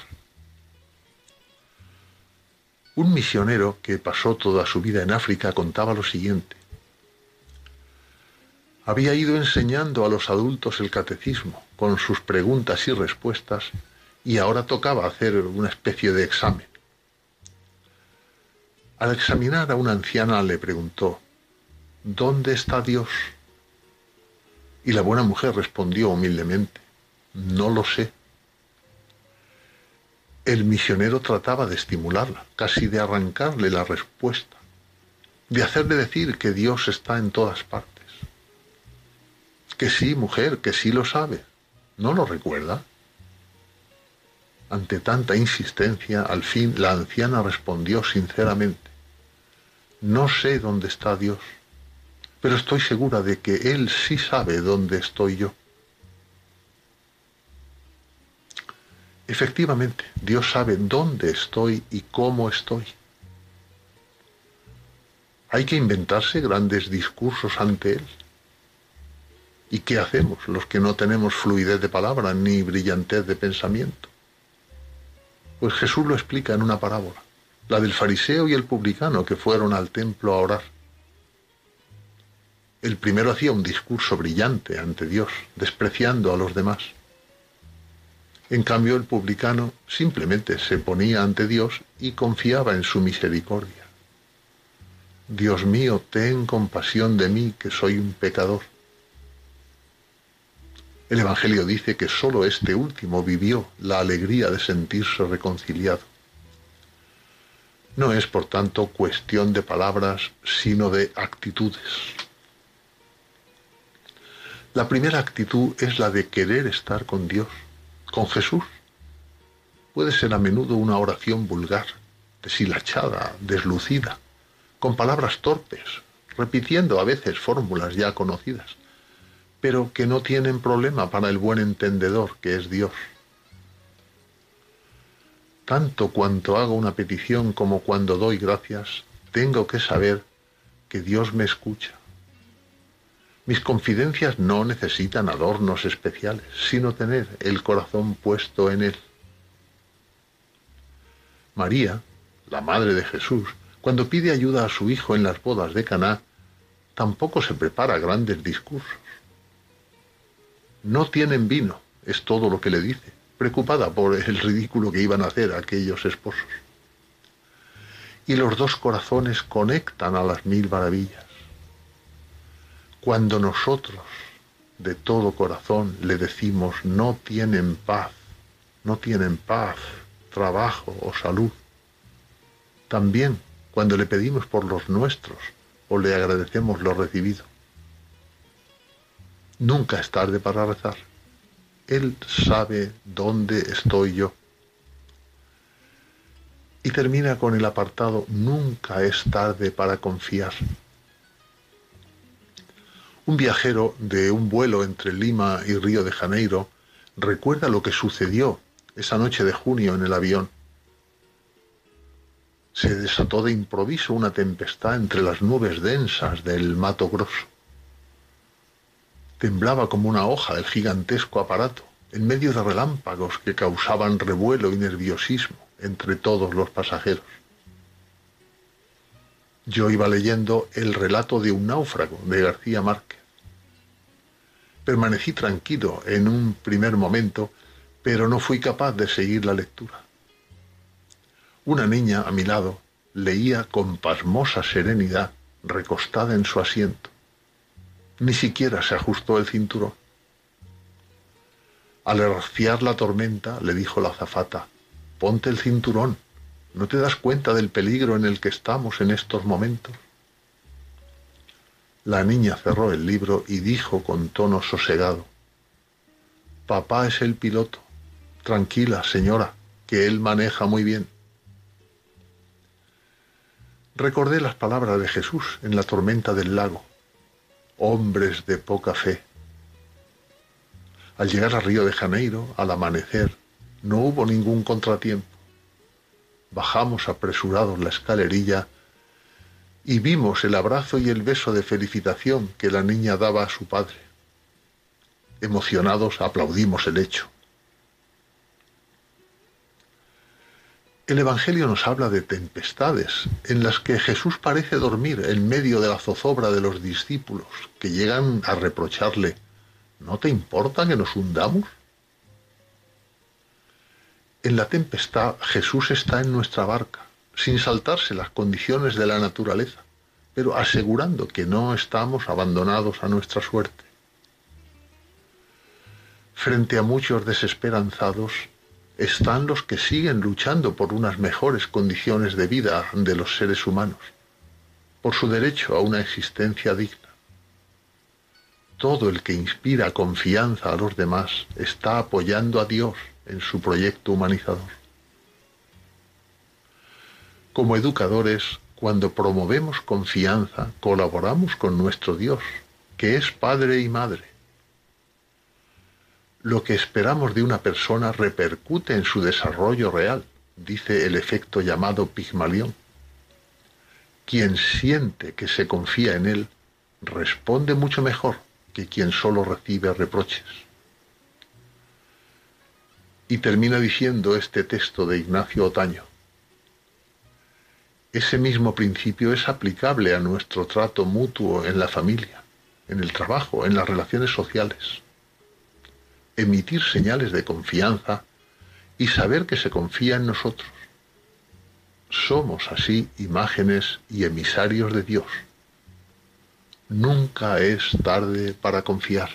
Un misionero que pasó toda su vida en África contaba lo siguiente. Había ido enseñando a los adultos el catecismo con sus preguntas y respuestas y ahora tocaba hacer una especie de examen. Al examinar a una anciana le preguntó, ¿Dónde está Dios? Y la buena mujer respondió humildemente, No lo sé. El misionero trataba de estimularla, casi de arrancarle la respuesta, de hacerle decir que Dios está en todas partes. Que sí, mujer, que sí lo sabe. ¿No lo recuerda? Ante tanta insistencia, al fin la anciana respondió sinceramente, no sé dónde está Dios, pero estoy segura de que Él sí sabe dónde estoy yo. Efectivamente, Dios sabe dónde estoy y cómo estoy. Hay que inventarse grandes discursos ante Él. ¿Y qué hacemos los que no tenemos fluidez de palabra ni brillantez de pensamiento? Pues Jesús lo explica en una parábola la del fariseo y el publicano que fueron al templo a orar. El primero hacía un discurso brillante ante Dios, despreciando a los demás. En cambio, el publicano simplemente se ponía ante Dios y confiaba en su misericordia. Dios mío, ten compasión de mí, que soy un pecador. El Evangelio dice que sólo este último vivió la alegría de sentirse reconciliado. No es, por tanto, cuestión de palabras, sino de actitudes. La primera actitud es la de querer estar con Dios, con Jesús. Puede ser a menudo una oración vulgar, deshilachada, deslucida, con palabras torpes, repitiendo a veces fórmulas ya conocidas, pero que no tienen problema para el buen entendedor que es Dios tanto cuanto hago una petición como cuando doy gracias, tengo que saber que Dios me escucha. Mis confidencias no necesitan adornos especiales, sino tener el corazón puesto en Él. María, la madre de Jesús, cuando pide ayuda a su hijo en las bodas de Caná, tampoco se prepara grandes discursos. No tienen vino, es todo lo que le dice preocupada por el ridículo que iban a hacer aquellos esposos. Y los dos corazones conectan a las mil maravillas. Cuando nosotros de todo corazón le decimos no tienen paz, no tienen paz, trabajo o salud, también cuando le pedimos por los nuestros o le agradecemos lo recibido. Nunca es tarde para rezar. Él sabe dónde estoy yo. Y termina con el apartado, nunca es tarde para confiar. Un viajero de un vuelo entre Lima y Río de Janeiro recuerda lo que sucedió esa noche de junio en el avión. Se desató de improviso una tempestad entre las nubes densas del mato grosso. Temblaba como una hoja el gigantesco aparato, en medio de relámpagos que causaban revuelo y nerviosismo entre todos los pasajeros. Yo iba leyendo el relato de un náufrago de García Márquez. Permanecí tranquilo en un primer momento, pero no fui capaz de seguir la lectura. Una niña a mi lado leía con pasmosa serenidad, recostada en su asiento. Ni siquiera se ajustó el cinturón. Al arciar la tormenta, le dijo la azafata, ponte el cinturón, ¿no te das cuenta del peligro en el que estamos en estos momentos? La niña cerró el libro y dijo con tono sosegado, Papá es el piloto. Tranquila, señora, que él maneja muy bien. Recordé las palabras de Jesús en la tormenta del lago. Hombres de poca fe. Al llegar a Río de Janeiro, al amanecer, no hubo ningún contratiempo. Bajamos apresurados la escalerilla y vimos el abrazo y el beso de felicitación que la niña daba a su padre. Emocionados aplaudimos el hecho. El Evangelio nos habla de tempestades en las que Jesús parece dormir en medio de la zozobra de los discípulos que llegan a reprocharle, ¿no te importa que nos hundamos? En la tempestad Jesús está en nuestra barca, sin saltarse las condiciones de la naturaleza, pero asegurando que no estamos abandonados a nuestra suerte. Frente a muchos desesperanzados, están los que siguen luchando por unas mejores condiciones de vida de los seres humanos, por su derecho a una existencia digna. Todo el que inspira confianza a los demás está apoyando a Dios en su proyecto humanizador. Como educadores, cuando promovemos confianza, colaboramos con nuestro Dios, que es Padre y Madre lo que esperamos de una persona repercute en su desarrollo real, dice el efecto llamado Pigmalión. Quien siente que se confía en él responde mucho mejor que quien solo recibe reproches. Y termina diciendo este texto de Ignacio Otaño. Ese mismo principio es aplicable a nuestro trato mutuo en la familia, en el trabajo, en las relaciones sociales emitir señales de confianza y saber que se confía en nosotros. Somos así imágenes y emisarios de Dios. Nunca es tarde para confiar.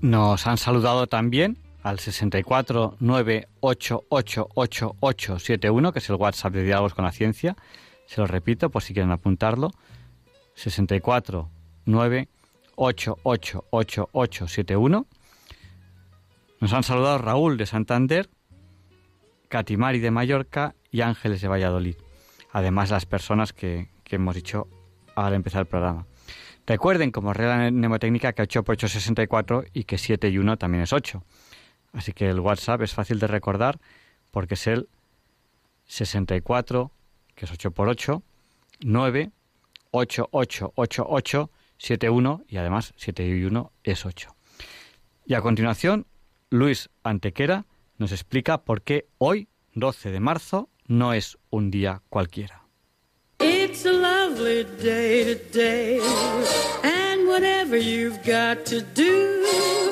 Nos han saludado también al 649888871, que es el WhatsApp de Diálogos con la Ciencia. Se lo repito por si quieren apuntarlo. 649888871. Nos han saludado Raúl de Santander, Katimari de Mallorca y Ángeles de Valladolid. Además, las personas que, que hemos dicho al empezar el programa. Recuerden, como regla mnemotécnica, que 8 por 8 es 64 y que 7 y 1 también es 8. Así que el WhatsApp es fácil de recordar porque es el 64, que es 8 por 8, 9, 8, 8, 8, 8, 7, 1 y además 7 y 1 es 8. Y a continuación, Luis Antequera nos explica por qué hoy, 12 de marzo, no es un día cualquiera. It's a lovely day today, and whatever you've got to do,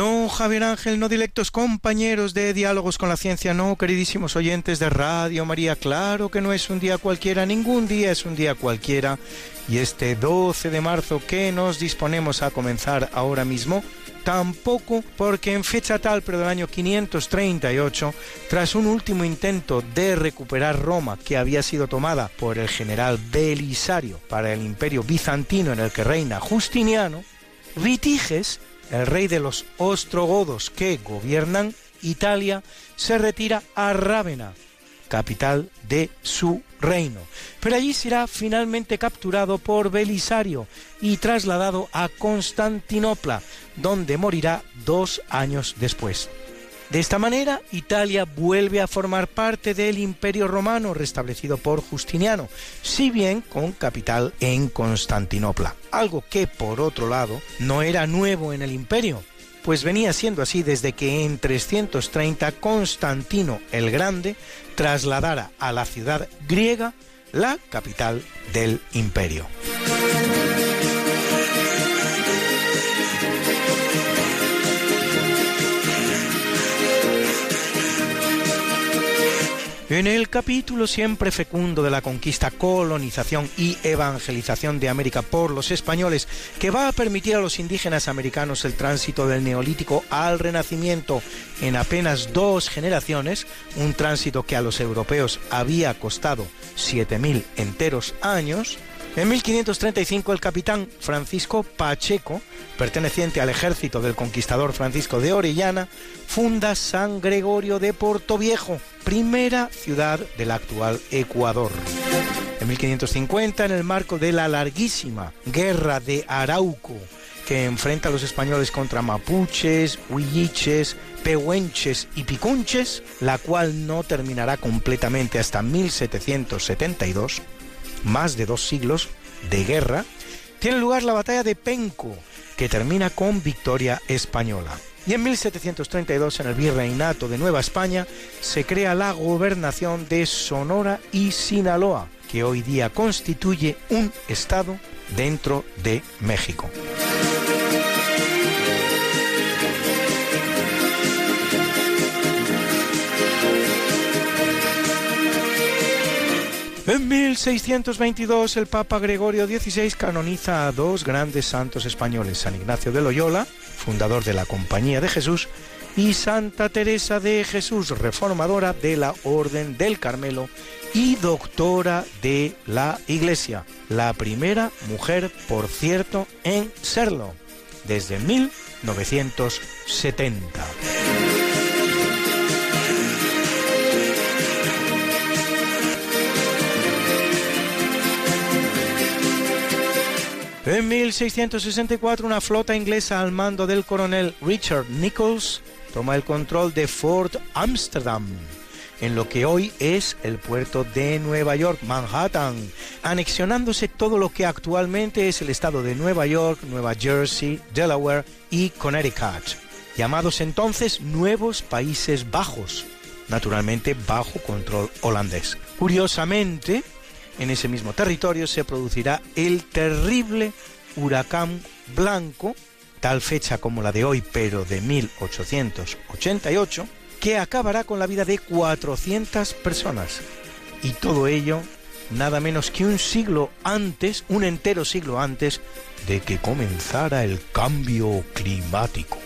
Nu Javier Ángel, no directos compañeros de Diálogos con la Ciencia, no, queridísimos oyentes de Radio María, claro que no es un día cualquiera, ningún día es un día cualquiera. Y este 12 de marzo que nos disponemos a comenzar ahora mismo, tampoco porque en fecha tal, pero del año 538, tras un último intento de recuperar Roma que había sido tomada por el general Belisario para el imperio bizantino en el que reina Justiniano, Vitiges el rey de los ostrogodos que gobiernan Italia, se retira a Rávena, capital de su reino. Pero allí será finalmente capturado por Belisario y trasladado a Constantinopla, donde morirá dos años después. De esta manera, Italia vuelve a formar parte del Imperio Romano restablecido por Justiniano, si bien con capital en Constantinopla, algo que por otro lado no era nuevo en el imperio, pues venía siendo así desde que en 330 Constantino el Grande trasladara a la ciudad griega la capital del imperio. En el capítulo siempre fecundo de la conquista, colonización y evangelización de América por los españoles, que va a permitir a los indígenas americanos el tránsito del neolítico al renacimiento en apenas dos generaciones, un tránsito que a los europeos había costado 7.000 enteros años, en 1535 el capitán Francisco Pacheco, perteneciente al ejército del conquistador Francisco de Orellana, funda San Gregorio de Portoviejo, primera ciudad del actual Ecuador. En 1550, en el marco de la larguísima Guerra de Arauco, que enfrenta a los españoles contra mapuches, huilliches, pehuenches y picunches, la cual no terminará completamente hasta 1772, más de dos siglos de guerra, tiene lugar la batalla de Penco, que termina con victoria española. Y en 1732, en el Virreinato de Nueva España, se crea la gobernación de Sonora y Sinaloa, que hoy día constituye un estado dentro de México. En 1622 el Papa Gregorio XVI canoniza a dos grandes santos españoles, San Ignacio de Loyola, fundador de la Compañía de Jesús, y Santa Teresa de Jesús, reformadora de la Orden del Carmelo y doctora de la Iglesia, la primera mujer, por cierto, en serlo, desde 1970. En 1664 una flota inglesa al mando del coronel Richard Nichols toma el control de Fort Amsterdam, en lo que hoy es el puerto de Nueva York, Manhattan, anexionándose todo lo que actualmente es el estado de Nueva York, Nueva Jersey, Delaware y Connecticut, llamados entonces Nuevos Países Bajos, naturalmente bajo control holandés. Curiosamente, en ese mismo territorio se producirá el terrible huracán blanco, tal fecha como la de hoy, pero de 1888, que acabará con la vida de 400 personas. Y todo ello nada menos que un siglo antes, un entero siglo antes de que comenzara el cambio climático.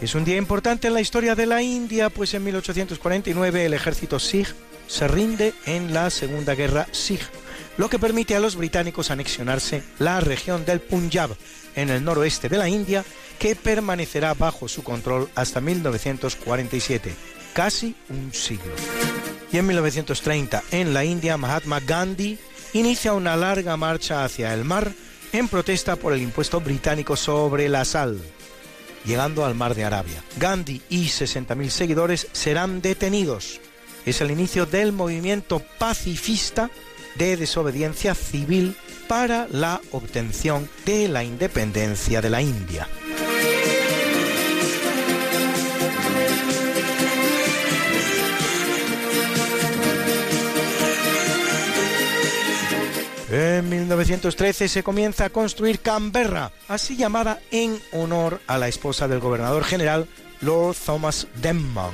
Es un día importante en la historia de la India, pues en 1849 el ejército Sikh se rinde en la Segunda Guerra Sikh, lo que permite a los británicos anexionarse la región del Punjab, en el noroeste de la India, que permanecerá bajo su control hasta 1947, casi un siglo. Y en 1930, en la India, Mahatma Gandhi inicia una larga marcha hacia el mar en protesta por el impuesto británico sobre la sal llegando al mar de Arabia. Gandhi y 60.000 seguidores serán detenidos. Es el inicio del movimiento pacifista de desobediencia civil para la obtención de la independencia de la India. 1913 se comienza a construir Canberra, así llamada en honor a la esposa del gobernador general Lord Thomas Denman,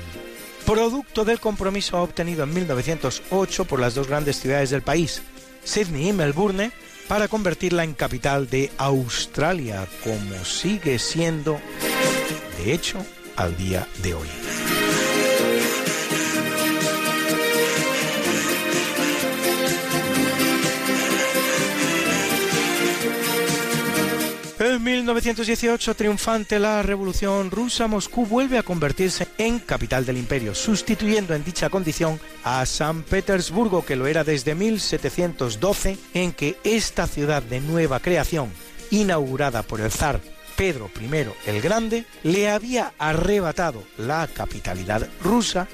producto del compromiso obtenido en 1908 por las dos grandes ciudades del país, Sydney y Melbourne, para convertirla en capital de Australia, como sigue siendo, de hecho, al día de hoy. 1918, triunfante la Revolución Rusa, Moscú vuelve a convertirse en capital del imperio, sustituyendo en dicha condición a San Petersburgo, que lo era desde 1712, en que esta ciudad de nueva creación, inaugurada por el zar Pedro I el Grande, le había arrebatado la capitalidad rusa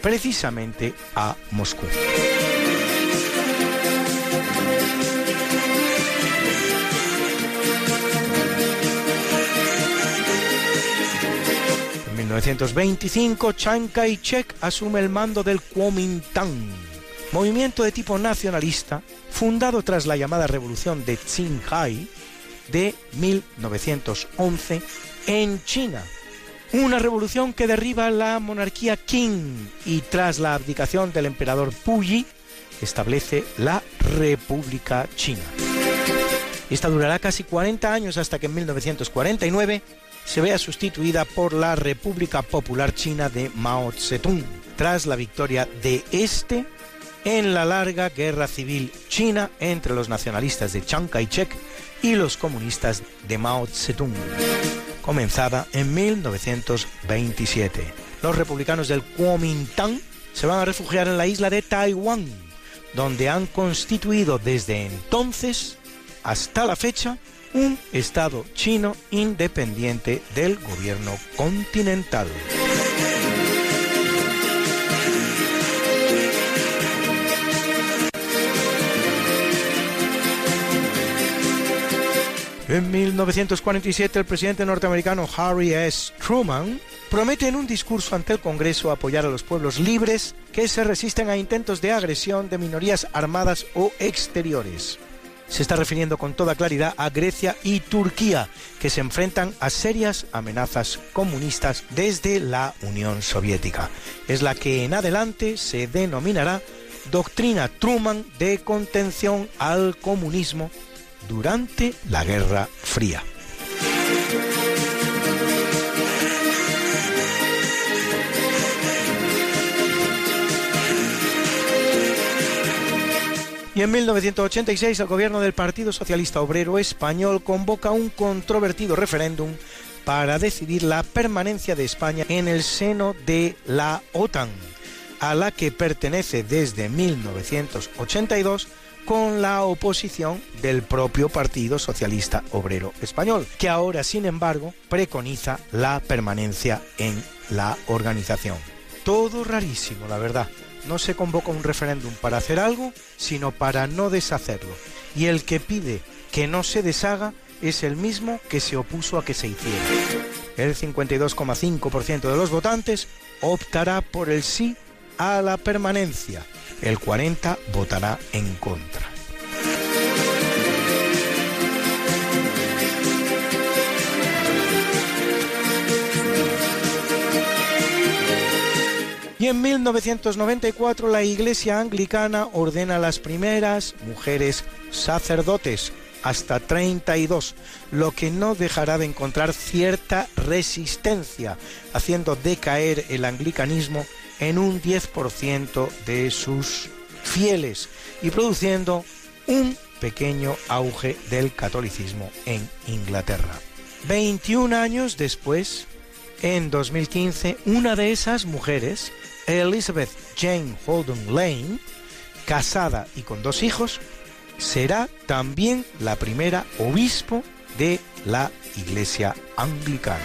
precisamente a Moscú. 1925, Chiang Kai-shek asume el mando del Kuomintang, movimiento de tipo nacionalista fundado tras la llamada Revolución de Qinghai de 1911 en China. Una revolución que derriba la monarquía Qing y tras la abdicación del emperador Puyi establece la República China. Esta durará casi 40 años hasta que en 1949 se vea sustituida por la República Popular China de Mao Zedong, tras la victoria de este en la larga guerra civil china entre los nacionalistas de Chiang Kai-shek y los comunistas de Mao Zedong, comenzada en 1927. Los republicanos del Kuomintang se van a refugiar en la isla de Taiwán, donde han constituido desde entonces hasta la fecha un Estado chino independiente del gobierno continental. En 1947 el presidente norteamericano Harry S. Truman promete en un discurso ante el Congreso apoyar a los pueblos libres que se resisten a intentos de agresión de minorías armadas o exteriores. Se está refiriendo con toda claridad a Grecia y Turquía, que se enfrentan a serias amenazas comunistas desde la Unión Soviética. Es la que en adelante se denominará Doctrina Truman de contención al comunismo durante la Guerra Fría. Y en 1986 el gobierno del Partido Socialista Obrero Español convoca un controvertido referéndum para decidir la permanencia de España en el seno de la OTAN, a la que pertenece desde 1982 con la oposición del propio Partido Socialista Obrero Español, que ahora, sin embargo, preconiza la permanencia en la organización. Todo rarísimo, la verdad. No se convoca un referéndum para hacer algo, sino para no deshacerlo. Y el que pide que no se deshaga es el mismo que se opuso a que se hiciera. El 52,5% de los votantes optará por el sí a la permanencia. El 40 votará en contra. Y en 1994 la Iglesia Anglicana ordena las primeras mujeres sacerdotes, hasta 32, lo que no dejará de encontrar cierta resistencia, haciendo decaer el anglicanismo en un 10% de sus fieles y produciendo un pequeño auge del catolicismo en Inglaterra. 21 años después, en 2015, una de esas mujeres, Elizabeth Jane Holden Lane, casada y con dos hijos, será también la primera obispo de la Iglesia Anglicana.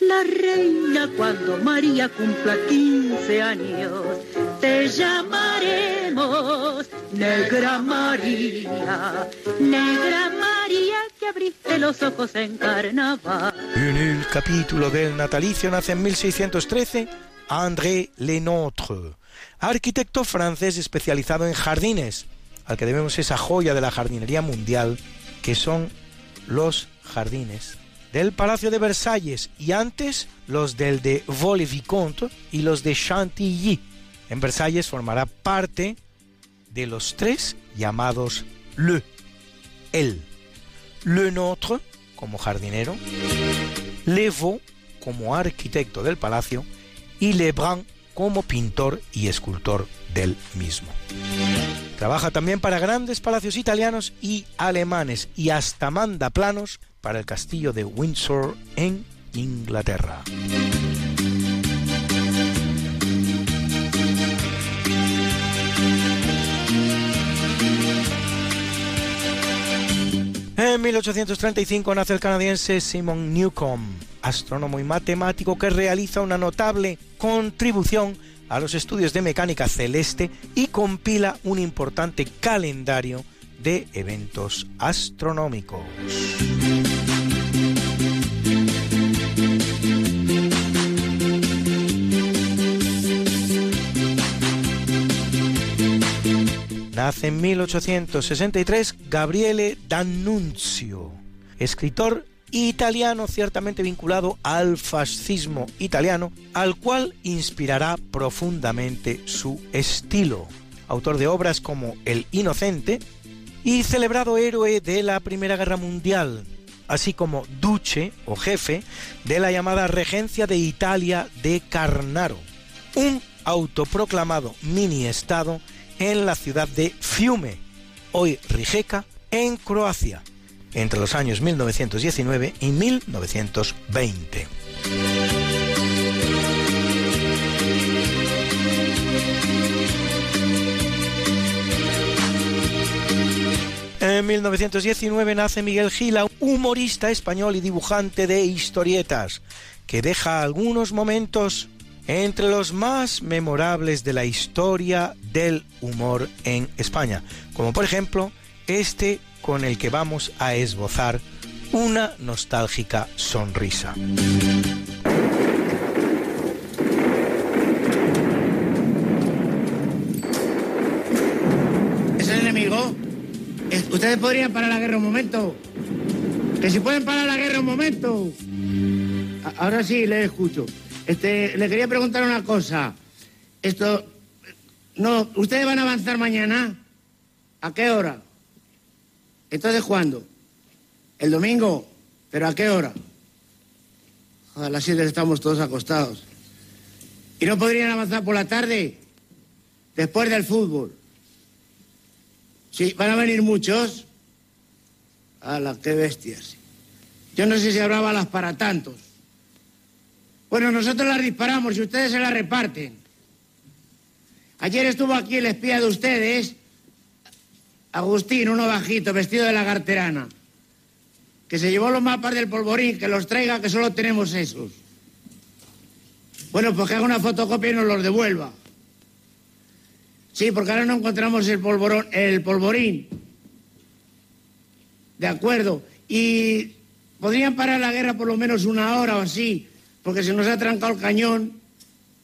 la reina cuando María cumpla 15 años. Te llamaremos Negra María, Negra María que abriste los ojos en carnaval. En el capítulo del natalicio nace en 1613 André Lenôtre, arquitecto francés especializado en jardines, al que debemos esa joya de la jardinería mundial, que son los jardines del Palacio de Versalles y antes los del de Vaux-le-Vicomte y los de Chantilly. En Versalles formará parte de los tres llamados Le, el, Le Notre como jardinero, Le Vaux como arquitecto del palacio y Lebrun como pintor y escultor del mismo. Trabaja también para grandes palacios italianos y alemanes y hasta manda planos para el castillo de Windsor en Inglaterra. En 1835 nace el canadiense Simon Newcomb, astrónomo y matemático que realiza una notable contribución a los estudios de mecánica celeste y compila un importante calendario de eventos astronómicos. Nace en 1863 Gabriele D'Annunzio, escritor italiano ciertamente vinculado al fascismo italiano, al cual inspirará profundamente su estilo. Autor de obras como El Inocente y celebrado héroe de la Primera Guerra Mundial, así como duce o jefe de la llamada Regencia de Italia de Carnaro, un autoproclamado mini-estado en la ciudad de Fiume, hoy Rijeka, en Croacia, entre los años 1919 y 1920. En 1919 nace Miguel Gila, humorista español y dibujante de historietas, que deja algunos momentos entre los más memorables de la historia del humor en España, como por ejemplo este con el que vamos a esbozar una nostálgica sonrisa. ¿Es el enemigo? ¿Ustedes podrían parar la guerra un momento? Que si pueden parar la guerra un momento. Ahora sí, le escucho. Este, le quería preguntar una cosa. Esto, no, ¿ustedes van a avanzar mañana? ¿A qué hora? Entonces, ¿cuándo? ¿El domingo? ¿Pero a qué hora? A las siete estamos todos acostados. ¿Y no podrían avanzar por la tarde? Después del fútbol. Sí, van a venir muchos. ¡Hala, qué bestias! Yo no sé si habrá balas para tantos. Bueno, nosotros las disparamos y ustedes se las reparten. Ayer estuvo aquí el espía de ustedes, Agustín, uno bajito, vestido de lagarterana, que se llevó los mapas del polvorín, que los traiga, que solo tenemos esos. Bueno, pues que haga una fotocopia y nos los devuelva. Sí, porque ahora no encontramos el, polvorón, el polvorín. De acuerdo. Y podrían parar la guerra por lo menos una hora o así, porque se nos ha trancado el cañón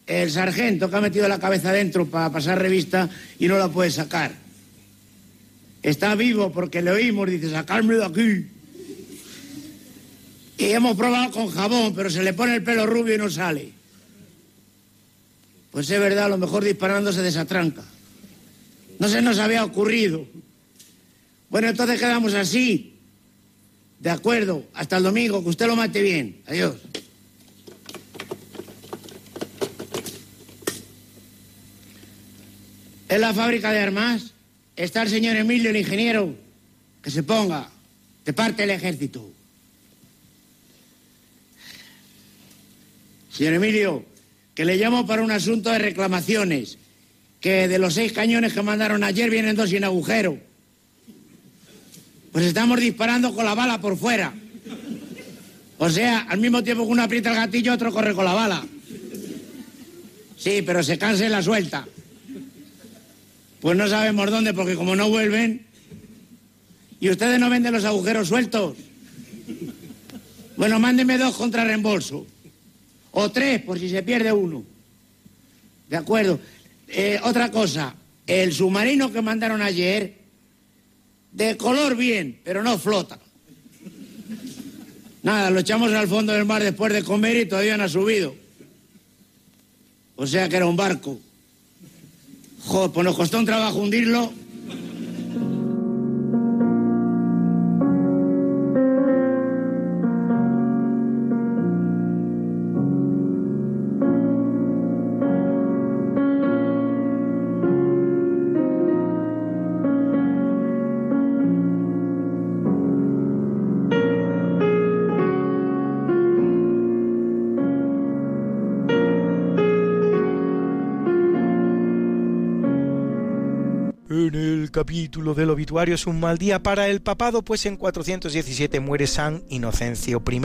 el sargento que ha metido la cabeza dentro para pasar revista y no la puede sacar. Está vivo porque le oímos, dice, sacarme de aquí. Y hemos probado con jabón, pero se le pone el pelo rubio y no sale. Pues es verdad, a lo mejor disparando se desatranca. No se nos había ocurrido. Bueno, entonces quedamos así. De acuerdo, hasta el domingo, que usted lo mate bien. Adiós. En la fábrica de armas está el señor Emilio, el ingeniero, que se ponga de parte del ejército. Señor Emilio, que le llamo para un asunto de reclamaciones, que de los seis cañones que mandaron ayer vienen dos sin agujero. Pues estamos disparando con la bala por fuera. O sea, al mismo tiempo que uno aprieta el gatillo, otro corre con la bala. Sí, pero se cansa y la suelta. Pues no sabemos dónde, porque como no vuelven. ¿Y ustedes no venden los agujeros sueltos? Bueno, mándeme dos contra reembolso. O tres, por si se pierde uno. De acuerdo. Eh, otra cosa, el submarino que mandaron ayer, de color bien, pero no flota. Nada, lo echamos al fondo del mar después de comer y todavía no ha subido. O sea que era un barco. Joder, pues nos costó un trabajo hundirlo. Capítulo del obituario es un mal día para el papado, pues en 417 muere San Inocencio I,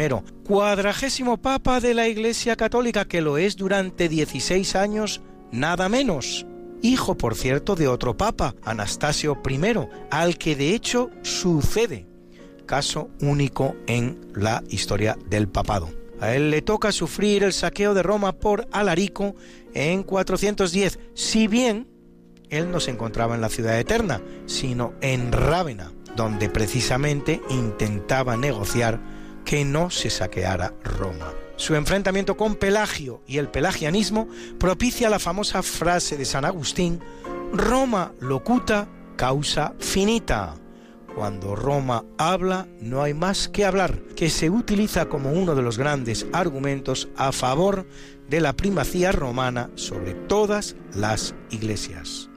cuadragésimo papa de la Iglesia Católica, que lo es durante 16 años, nada menos. Hijo, por cierto, de otro papa, Anastasio I, al que de hecho sucede. Caso único en la historia del papado. A él le toca sufrir el saqueo de Roma por Alarico en 410, si bien él no se encontraba en la ciudad eterna, sino en Rávena, donde precisamente intentaba negociar que no se saqueara Roma. Su enfrentamiento con Pelagio y el pelagianismo propicia la famosa frase de San Agustín, Roma locuta causa finita. Cuando Roma habla, no hay más que hablar, que se utiliza como uno de los grandes argumentos a favor de la primacía romana sobre todas las iglesias.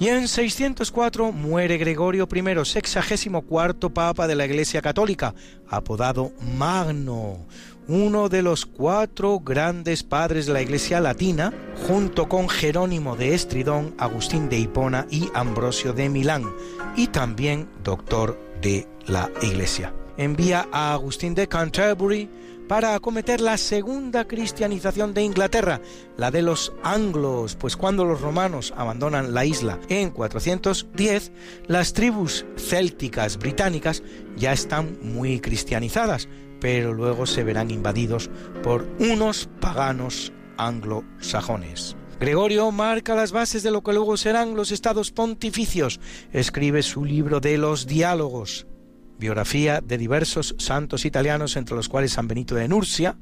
Y en 604 muere Gregorio I, sexagésimo cuarto papa de la Iglesia Católica, apodado Magno, uno de los cuatro grandes padres de la Iglesia Latina, junto con Jerónimo de Estridón, Agustín de Hipona y Ambrosio de Milán, y también doctor de la Iglesia. Envía a Agustín de Canterbury para acometer la segunda cristianización de Inglaterra, la de los anglos, pues cuando los romanos abandonan la isla en 410, las tribus célticas británicas ya están muy cristianizadas, pero luego se verán invadidos por unos paganos anglosajones. Gregorio marca las bases de lo que luego serán los estados pontificios. Escribe su libro de los diálogos, biografía de diversos santos italianos, entre los cuales San Benito de Nursia,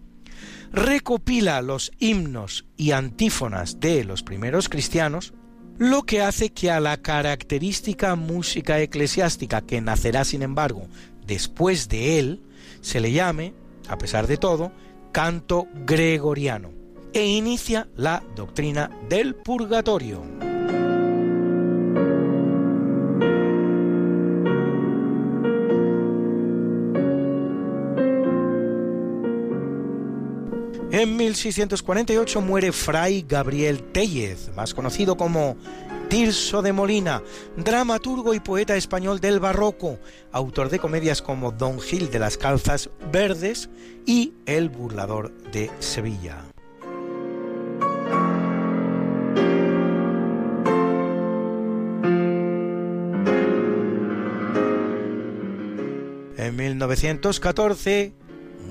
recopila los himnos y antífonas de los primeros cristianos, lo que hace que a la característica música eclesiástica que nacerá, sin embargo, después de él, se le llame, a pesar de todo, canto gregoriano, e inicia la doctrina del purgatorio. En 1648 muere Fray Gabriel Tellez, más conocido como Tirso de Molina, dramaturgo y poeta español del barroco, autor de comedias como Don Gil de las Calzas Verdes y El burlador de Sevilla. En 1914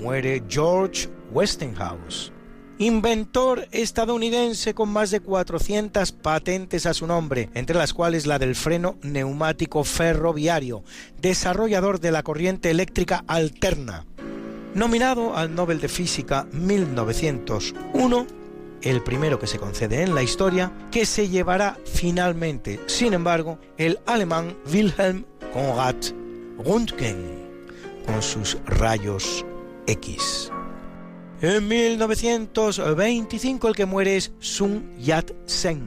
muere George Westinghouse, inventor estadounidense con más de 400 patentes a su nombre, entre las cuales la del freno neumático ferroviario, desarrollador de la corriente eléctrica alterna. Nominado al Nobel de Física 1901, el primero que se concede en la historia, que se llevará finalmente, sin embargo, el alemán Wilhelm Conrad Röntgen, con sus rayos X. En 1925 el que muere es Sun Yat-sen,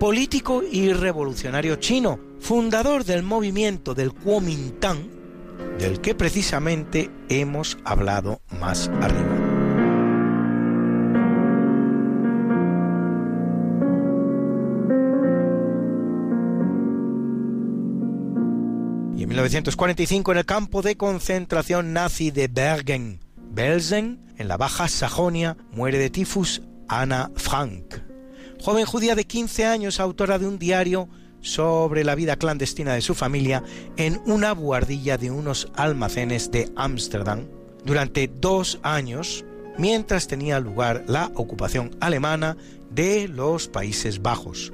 político y revolucionario chino, fundador del movimiento del Kuomintang, del que precisamente hemos hablado más arriba. Y en 1945 en el campo de concentración nazi de Bergen, Belsen, en la Baja Sajonia, muere de tifus Anna Frank, joven judía de 15 años, autora de un diario sobre la vida clandestina de su familia en una buhardilla de unos almacenes de Ámsterdam durante dos años, mientras tenía lugar la ocupación alemana de los Países Bajos.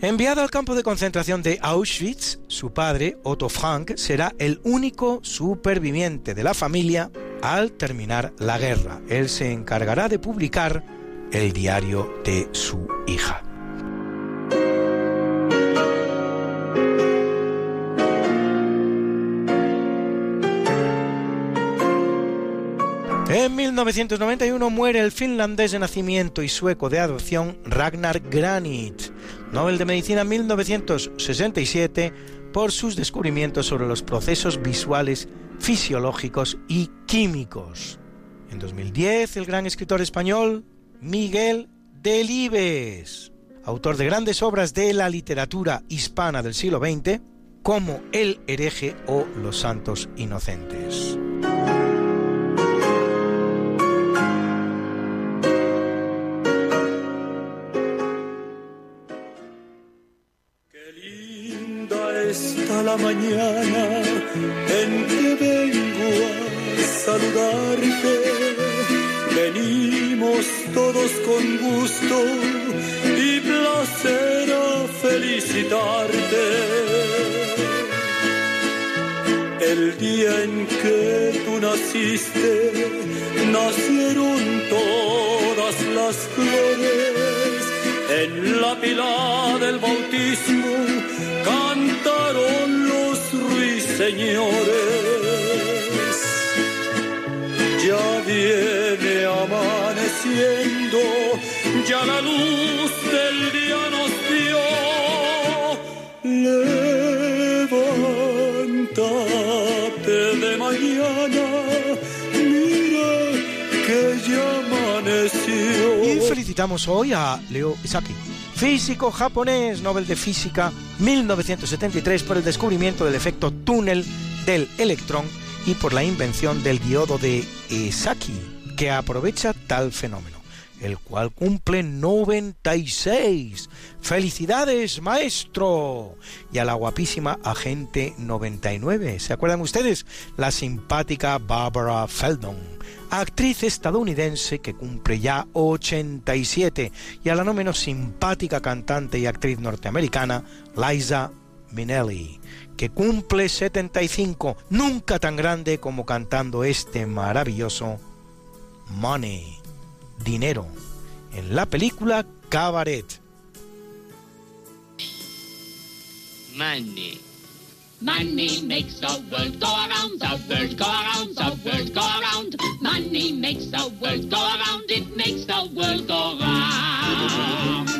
Enviado al campo de concentración de Auschwitz, su padre, Otto Frank, será el único superviviente de la familia al terminar la guerra. Él se encargará de publicar el diario de su hija. En 1991 muere el finlandés de nacimiento y sueco de adopción Ragnar Granit, Nobel de Medicina 1967 por sus descubrimientos sobre los procesos visuales, fisiológicos y químicos. En 2010, el gran escritor español Miguel Delibes, autor de grandes obras de la literatura hispana del siglo XX, como El hereje o Los santos inocentes. Está la mañana en que vengo a saludarte. Venimos todos con gusto y placer a felicitarte. El día en que tú naciste, nacieron todas las flores en la pila del bautismo los ruiseñores. Ya viene amaneciendo, ya la luz del día nos dio. Levántate de mañana, mira que ya amaneció. Y felicitamos hoy a Leo Isaki, físico japonés, Nobel de Física 1973 por el descubrimiento del efecto túnel del electrón y por la invención del diodo de Esaki, que aprovecha tal fenómeno, el cual cumple 96. ¡Felicidades, maestro! Y a la guapísima agente 99. ¿Se acuerdan ustedes? La simpática Barbara Feldon actriz estadounidense que cumple ya 87, y a la no menos simpática cantante y actriz norteamericana, Liza Minnelli, que cumple 75, nunca tan grande como cantando este maravilloso Money, dinero, en la película Cabaret. Money. Money makes the world go around, the world go around, the world go around. Money makes the world go around, it makes the world go round.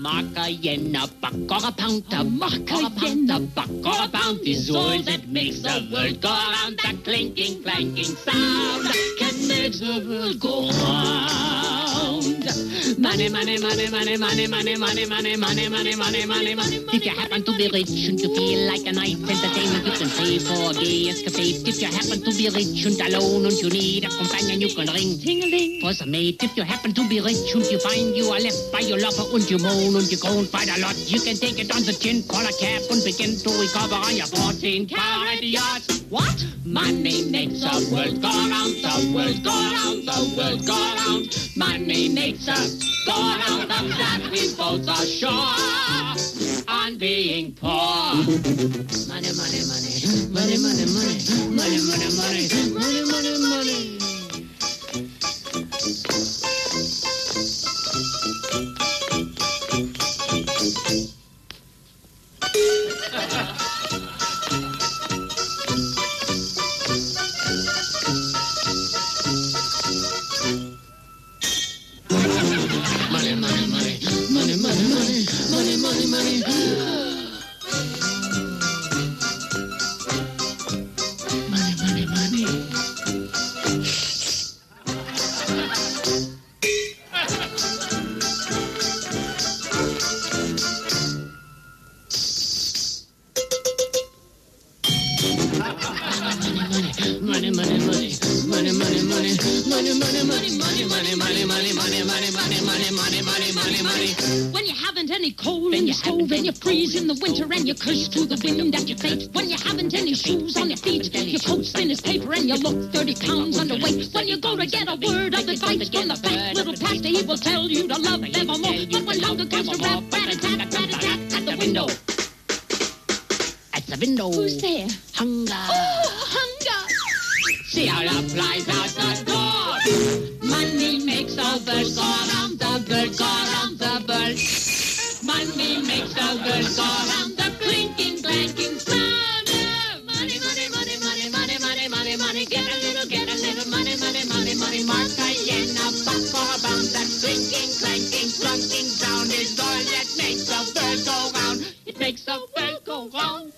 Macarena, Bacora Pound, the Macarena, Bacora Pound is all that makes the world go round. That clinking, clanking sound that makes the world go round. Money, money, money, money, money, money, money, money, money, money, money, money, money. If you happen to be rich and you feel like a night entertainment, you can pay for a gay escapade. If you happen to be rich and alone and you need a companion, you can ring ting-a-ling for some mate. If you happen to be rich and you find you are left by your lover and you moan and you groan quite a lot, you can take it on the chin, call a cab and begin to recover on your 14 carat yacht. What? Money makes the world go round, the world go round, the world go round. Money makes us go round, of that we both are sure on being poor. Money, money, money, money, money, money, money, money, money, money, money, money. Money, money, you freeze in the winter and you curse to the wind at your fate. When you haven't any shoes on your feet, your coat's thin as paper and you look 30 pounds underweight. When you go to get a word of advice from the fat little pastor, he will tell you to love evermore. But when hunger comes to rap, rat-a-tat, rat-a-tat at the window. At the window. Who's there? Money makes the birds go round, the clinking, clanking sound money, money, money, money, money, money, money, money. Get a little, get a little money, money, money, money. Mark a yen, a buck or a pound. That clinking, clanking, clunking sound is all that makes the bird go round. It makes the bird go round.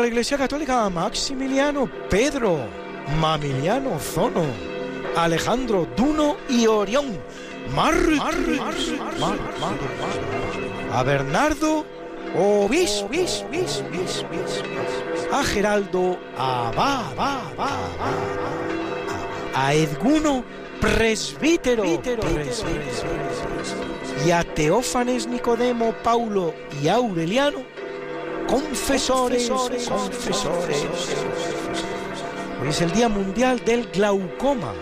La Iglesia Católica a Maximiliano Pedro, Mamiliano Zono, Alejandro Duno y Orión, Mar- Mar- Mar- a Bernardo Obis, bis, bis, bis, bis, bis, a Geraldo Abad, a Edguno presbítero, y a Teófanes Nicodemo Paulo y Aureliano confesores, confesores. Hoy es el Día Mundial del Glaucoma,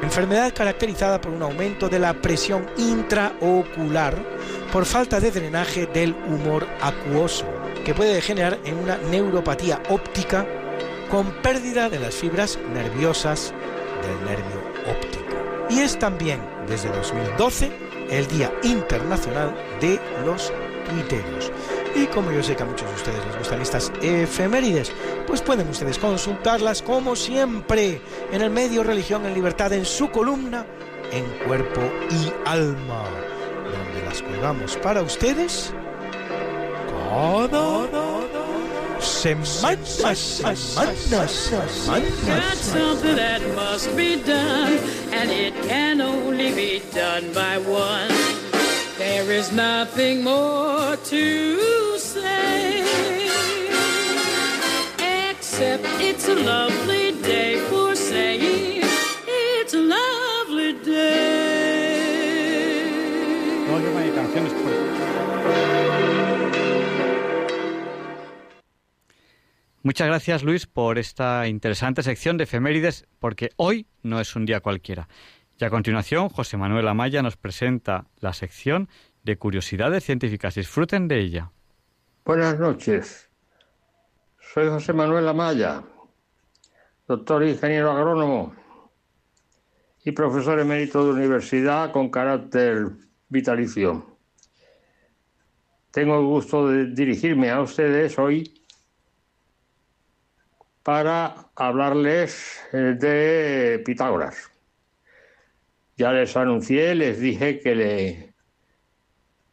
enfermedad caracterizada por un aumento de la presión intraocular por falta de drenaje del humor acuoso, que puede degenerar en una neuropatía óptica con pérdida de las fibras nerviosas del nervio óptico. Y es también, desde 2012, el Día Internacional de los Tuiteros. Y como yo sé que a muchos de ustedes les gustan estas efemérides, pues pueden ustedes consultarlas como siempre en el medio Religión en Libertad en su columna En Cuerpo y Alma, donde las colgamos para ustedes cada semana. That's something that. There is nothing more to say, except it's a lovely day for saying it's a lovely day. No, yo me canciones Muchas gracias Luis por esta interesante sección de efemérides, porque hoy no es un día cualquiera. Y a continuación, José Manuel Amaya nos presenta la sección de curiosidades científicas. Disfruten de ella. Buenas noches. Soy José Manuel Amaya, doctor ingeniero agrónomo y profesor emérito de universidad con carácter vitalicio. Tengo el gusto de dirigirme a ustedes hoy para hablarles eh, de Pitágoras. Ya les anuncié, les dije que le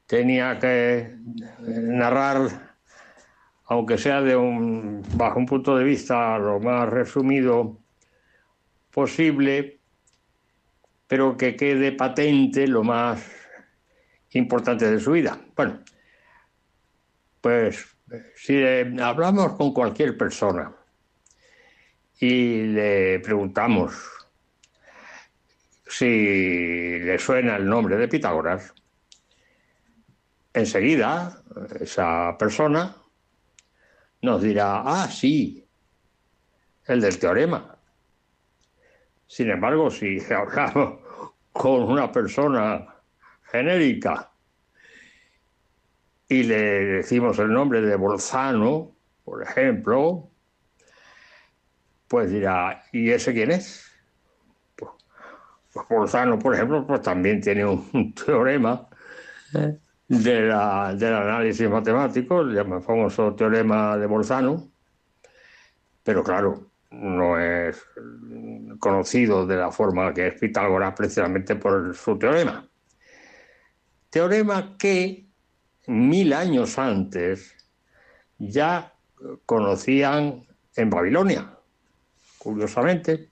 tenía que eh, narrar, aunque sea bajo un punto de vista lo más resumido posible, pero que quede patente lo más importante de su vida. Bueno, pues si hablamos con cualquier persona y le preguntamos si le suena el nombre de Pitágoras, enseguida esa persona nos dirá, ah, sí, el del teorema. Sin embargo, si hablamos con una persona genérica y le decimos el nombre de Bolzano, por ejemplo, pues dirá, ¿y ese quién es? Pues, pues Bolzano, por ejemplo, pues también tiene un, teorema ¿eh? Del análisis matemático, el famoso teorema de Bolzano, pero claro, no es conocido de la forma que es Pitágoras precisamente por su teorema. Teorema que mil años antes ya conocían en Babilonia, curiosamente,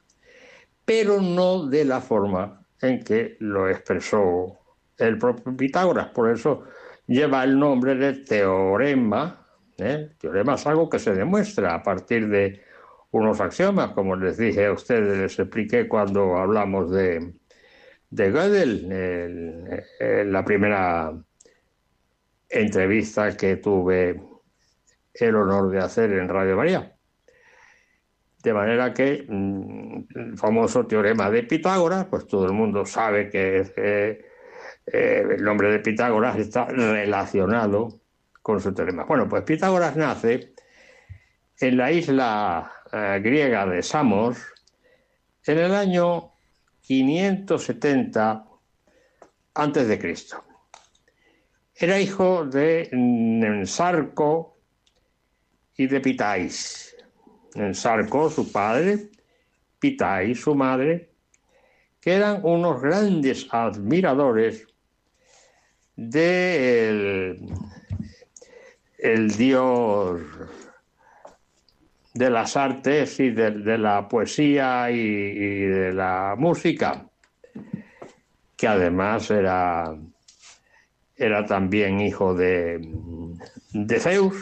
pero no de la forma en que lo expresó el propio Pitágoras. Por eso lleva el nombre de teorema. ¿eh? Teorema es algo que se demuestra a partir de unos axiomas, como les dije a ustedes, les expliqué cuando hablamos de, de Gödel, en la primera entrevista que tuve el honor de hacer en Radio María. De manera que mm, el famoso teorema de Pitágoras, pues todo el mundo sabe que eh, eh, el nombre de Pitágoras está relacionado con su teorema. Bueno, pues Pitágoras nace en la isla eh, griega de Samos en el año 570 antes de Cristo. Era hijo de Nensarco y de Pitais. Nensarco, su padre, Pitais, su madre, que eran unos grandes admiradores del el dios de las artes y de, la poesía y, de la música, que además era, era también hijo de, de Zeus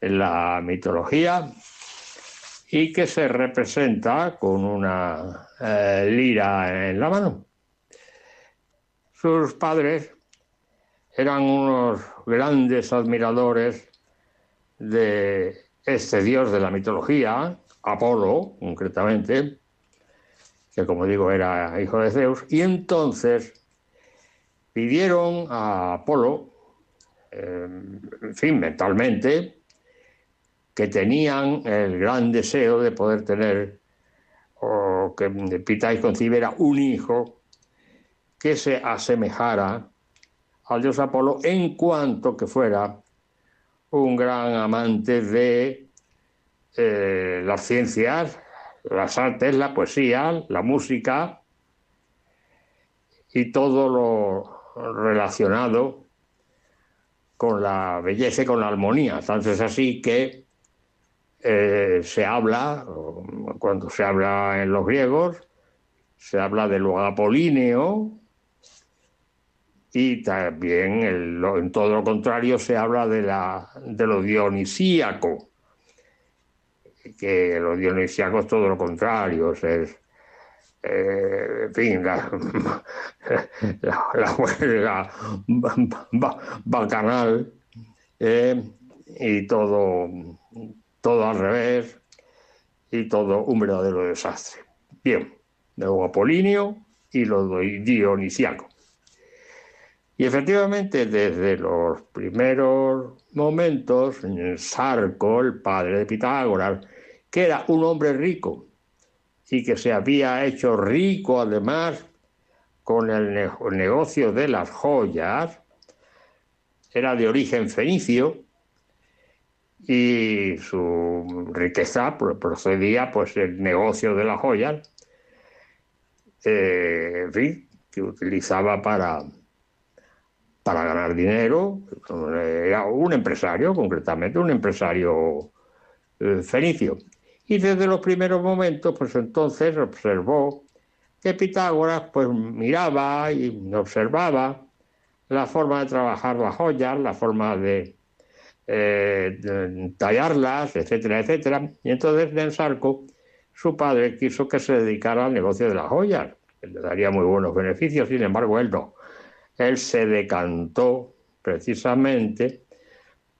en la mitología y que se representa con una eh, lira en la mano. Sus padres eran unos grandes admiradores de este dios de la mitología, Apolo concretamente, que como digo era hijo de Zeus, y entonces pidieron a Apolo, eh, en fin, mentalmente, que tenían el gran deseo de poder tener, o que Pitáis concibiera un hijo que se asemejara al dios Apolo en cuanto que fuera un gran amante de eh, las ciencias, las artes, la poesía, la música y todo lo relacionado con la belleza y con la armonía. Tanto es así que eh, se habla, cuando se habla en los griegos, se habla de lo apolíneo, y también en todo lo contrario se habla de, la, de lo dionisíaco, que lo dionisíaco es todo lo contrario, es, eh, en fin, la, huelga bacanal eh, y todo, todo al revés y todo un verdadero desastre. Bien, lo apolíneo y lo dionisíaco. Y efectivamente, desde los primeros momentos, Sarco, el padre de Pitágoras, que era un hombre rico y que se había hecho rico además con el negocio de las joyas, era de origen fenicio y su riqueza procedía pues del negocio de las joyas, eh, en fin, que utilizaba para para ganar dinero. Era un empresario, concretamente, un empresario eh, fenicio. Y desde los primeros momentos, pues entonces observó que Pitágoras pues miraba y observaba la forma de trabajar las joyas, la forma de, eh, tallarlas, etcétera, etcétera. Y entonces Densarco, su padre, quiso que se dedicara al negocio de las joyas, que le daría muy buenos beneficios, sin embargo él no él se decantó precisamente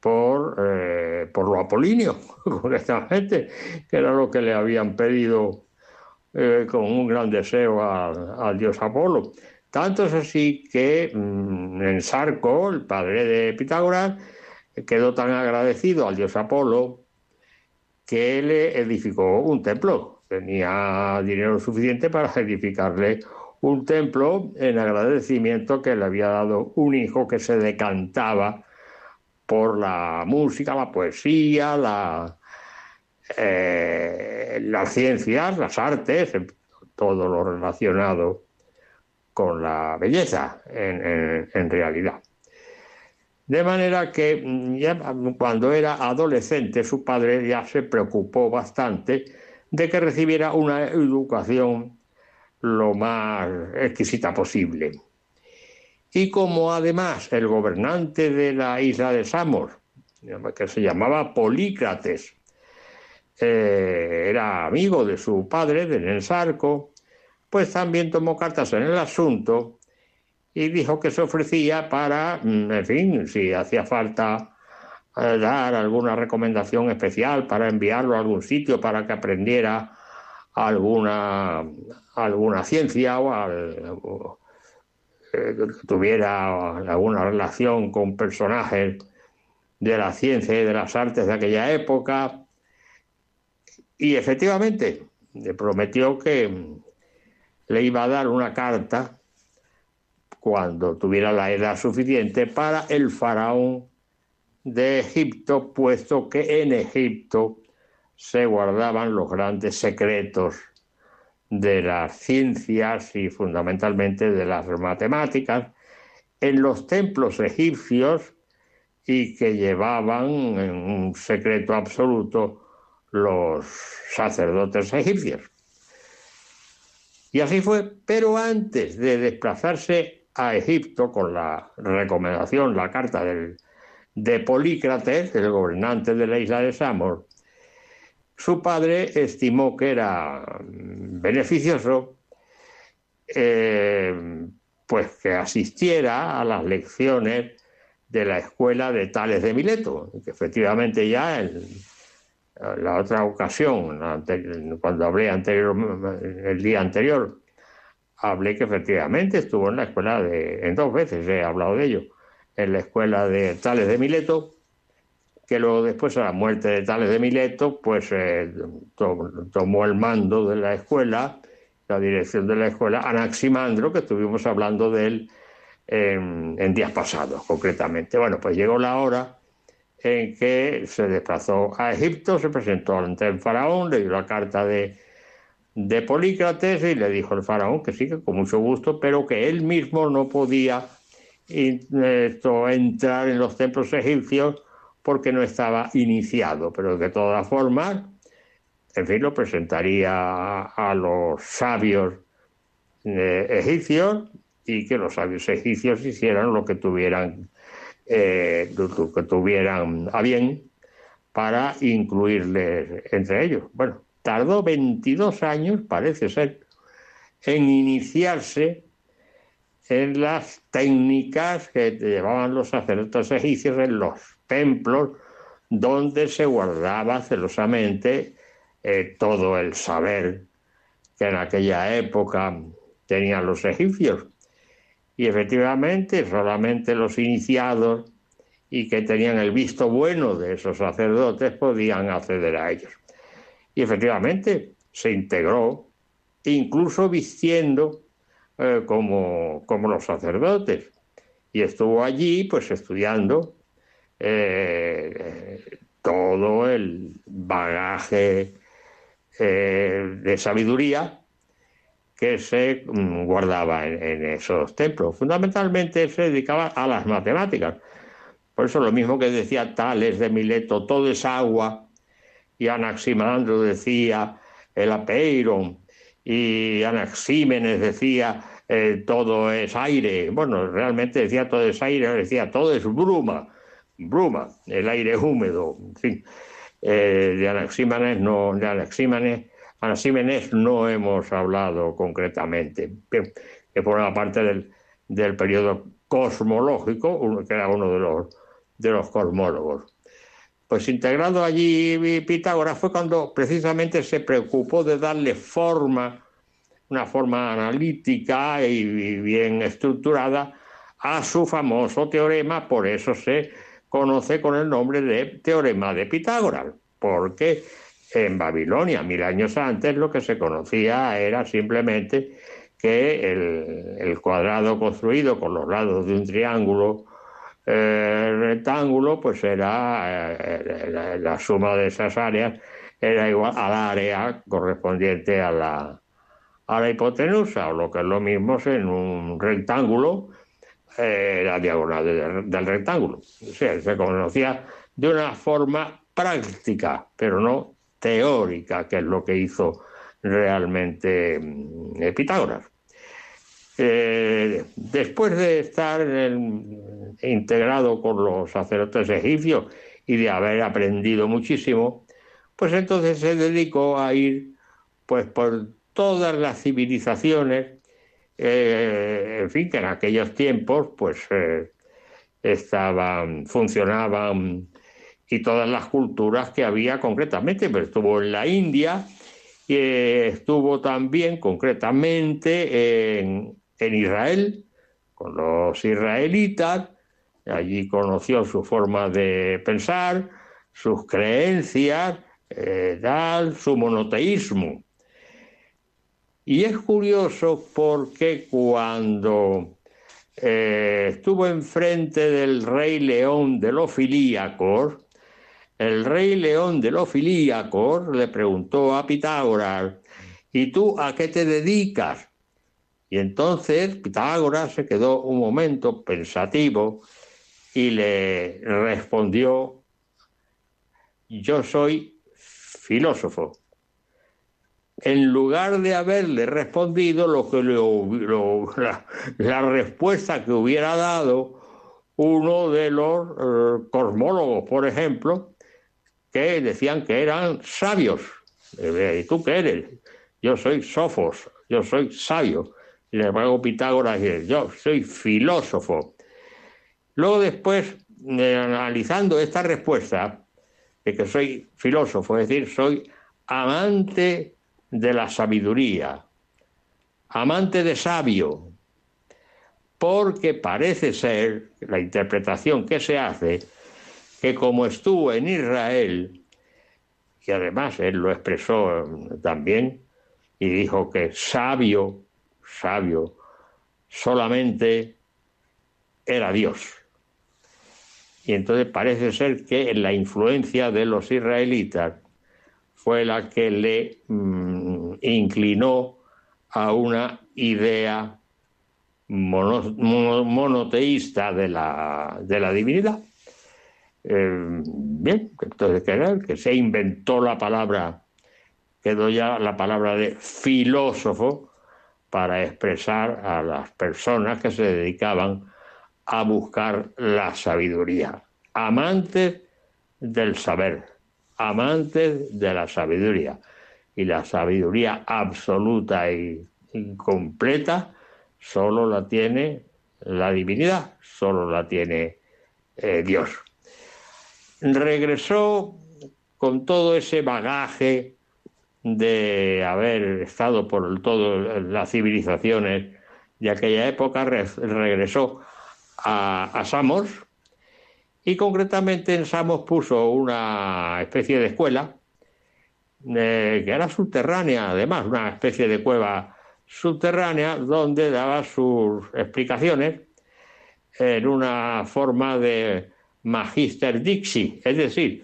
por, eh, por lo apolíneo, correctamente, que era lo que le habían pedido eh, con un gran deseo al dios Apolo. Tanto es así que mm, en Sarco, el padre de Pitágoras, quedó tan agradecido al dios Apolo que le edificó un templo. Tenía dinero suficiente para edificarle un templo en agradecimiento que le había dado un hijo que se decantaba por la música, la poesía, la, eh, las ciencias, las artes, todo lo relacionado con la belleza en, realidad. De manera que mm, cuando era adolescente su padre ya se preocupó bastante de que recibiera una educación lo más exquisita posible. Y como además el gobernante de la isla de Samos, que se llamaba Polícrates, eh, era amigo de su padre, de Nensarco, pues también tomó cartas en el asunto y dijo que se ofrecía para, mm, en fin, si hacía falta eh, dar alguna recomendación especial para enviarlo a algún sitio para que aprendiera alguna, alguna ciencia o, eh, tuviera alguna relación con personajes de la ciencia y de las artes de aquella época. Y efectivamente, le prometió que le iba a dar una carta cuando tuviera la edad suficiente para el faraón de Egipto, puesto que en Egipto se guardaban los grandes secretos de las ciencias y fundamentalmente de las matemáticas en los templos egipcios y que llevaban en un secreto absoluto los sacerdotes egipcios. Y así fue, pero antes de desplazarse a Egipto con la recomendación, la carta del, de Polícrates, el gobernante de la isla de Samos, su padre estimó que era beneficioso eh, pues que asistiera a las lecciones de la escuela de Tales de Mileto, que efectivamente ya en la otra ocasión, cuando hablé anterior, el día anterior, hablé que efectivamente estuvo en la escuela de, en dos veces he hablado de ello, en la escuela de Tales de Mileto, que luego después a la muerte de Tales de Mileto, pues eh, to- tomó el mando de la escuela, la dirección de la escuela, Anaximandro, que estuvimos hablando de él en, días pasados, concretamente. Bueno, pues llegó la hora en que se desplazó a Egipto, se presentó ante el faraón, le dio la carta de, de Polícrates y le dijo el faraón que sí, que con mucho gusto, pero que él mismo no podía esto, entrar en los templos egipcios porque no estaba iniciado, pero de todas formas, en fin, lo presentaría a, los sabios eh, egipcios y que los sabios egipcios hicieran lo que tuvieran, eh, lo que tuvieran a bien para incluirles entre ellos. Bueno, tardó 22 años, parece ser, en iniciarse en las técnicas que llevaban los sacerdotes egipcios en los templos donde se guardaba celosamente eh, todo el saber que en aquella época tenían los egipcios. Y efectivamente solamente los iniciados y que tenían el visto bueno de esos sacerdotes podían acceder a ellos. Y efectivamente se integró, incluso vistiendo eh, como, como los sacerdotes. Y estuvo allí pues estudiando eh, todo el bagaje eh, de sabiduría que se mm, guardaba en, esos templos. Fundamentalmente se dedicaba a las matemáticas. Por eso lo mismo que decía Tales de Mileto, todo es agua, y Anaximandro decía el apeiron, y Anaxímenes decía eh, todo es aire. Bueno, realmente decía todo es aire, decía todo es bruma, bruma, el aire húmedo, en fin. Eh, de Anaxímenes no, de Anaxímenes, Anaxímenes no hemos hablado concretamente, que, que parte del, del periodo cosmológico, que era uno de los, de los cosmólogos. Pues integrado allí Pitágoras fue cuando precisamente se preocupó de darle forma, una forma analítica y bien estructurada a su famoso teorema, por eso se conoce con el nombre de Teorema de Pitágoras, porque en Babilonia, mil años antes, lo que se conocía era simplemente que el, cuadrado construido con los lados de un triángulo eh, rectángulo, pues era eh, la, la suma de esas áreas era igual al área correspondiente a la, a la hipotenusa, o lo que es lo mismo, en un rectángulo, eh, la diagonal del, rectángulo. O sea, se conocía de una forma práctica, pero no teórica, que es lo que hizo realmente mm, eh, Pitágoras. Eh, después de estar integrado con los sacerdotes egipcios y de haber aprendido muchísimo, pues entonces se dedicó a ir pues por todas las civilizaciones, eh, en fin, que en aquellos tiempos pues eh, estaban, funcionaban y todas las culturas que había concretamente, pero estuvo en la India y eh, estuvo también concretamente en, en Israel, con los israelitas, allí conoció su forma de pensar, sus creencias, eh, su monoteísmo. Y es curioso porque cuando eh, estuvo enfrente del rey León de los Filíacos, el rey León de los Filíacos le preguntó a Pitágoras, ¿y tú a qué te dedicas? Y entonces Pitágoras se quedó un momento pensativo y le respondió, yo soy filósofo. En lugar de haberle respondido lo que le lo- la, respuesta que hubiera dado uno de los eh, cosmólogos, por ejemplo, que decían que eran sabios. ¿Y tú qué eres? Yo soy sofos, yo soy sabio. Y luego Pitágoras dice, yo soy filósofo. Luego después, eh, analizando esta respuesta, de que soy filósofo, es decir, soy amante de la sabiduría, amante de sabio, porque parece ser, la interpretación que se hace, que como estuvo en Israel, y además él lo expresó también, y dijo que sabio, sabio, solamente era Dios. Y entonces parece ser que la influencia de los israelitas fue la que le mm, inclinó a una idea mono- mono- monoteísta de la, de la divinidad. Eh, bien, entonces que que se inventó la palabra, quedó ya la palabra de filósofo para expresar a las personas que se dedicaban a buscar la sabiduría, amantes del saber, amantes de la sabiduría. Y la sabiduría absoluta y, y completa solo la tiene la divinidad, solo la tiene eh, Dios. Regresó con todo ese bagaje de haber estado por todas las civilizaciones de aquella época, re- regresó a, a Samos y concretamente en Samos puso una especie de escuela que era subterránea, además, una especie de cueva subterránea donde daba sus explicaciones en una forma de magister dixi, es decir,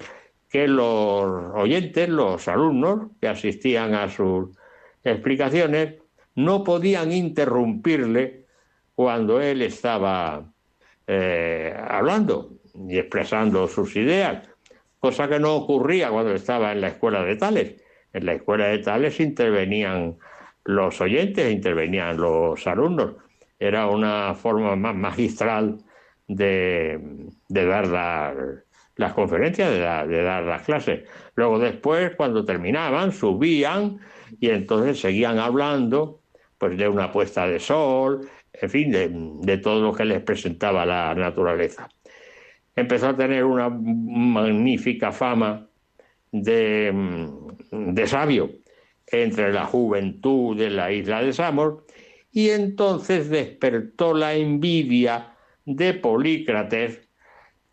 que los oyentes, los alumnos que asistían a sus explicaciones, no podían interrumpirle cuando él estaba eh, hablando y expresando sus ideas, cosa que no ocurría cuando estaba en la escuela de Tales. En la escuela de Tales intervenían los oyentes, intervenían los alumnos. Era una forma más magistral de, dar la- las conferencias, de, dar- de dar las clases. Luego después, cuando terminaban, subían y entonces seguían hablando pues de una puesta de sol, en fin, de todo lo que les presentaba la naturaleza. Empezó a tener una magnífica fama de, de sabio entre la juventud de la isla de Samos y entonces despertó la envidia de Polícrates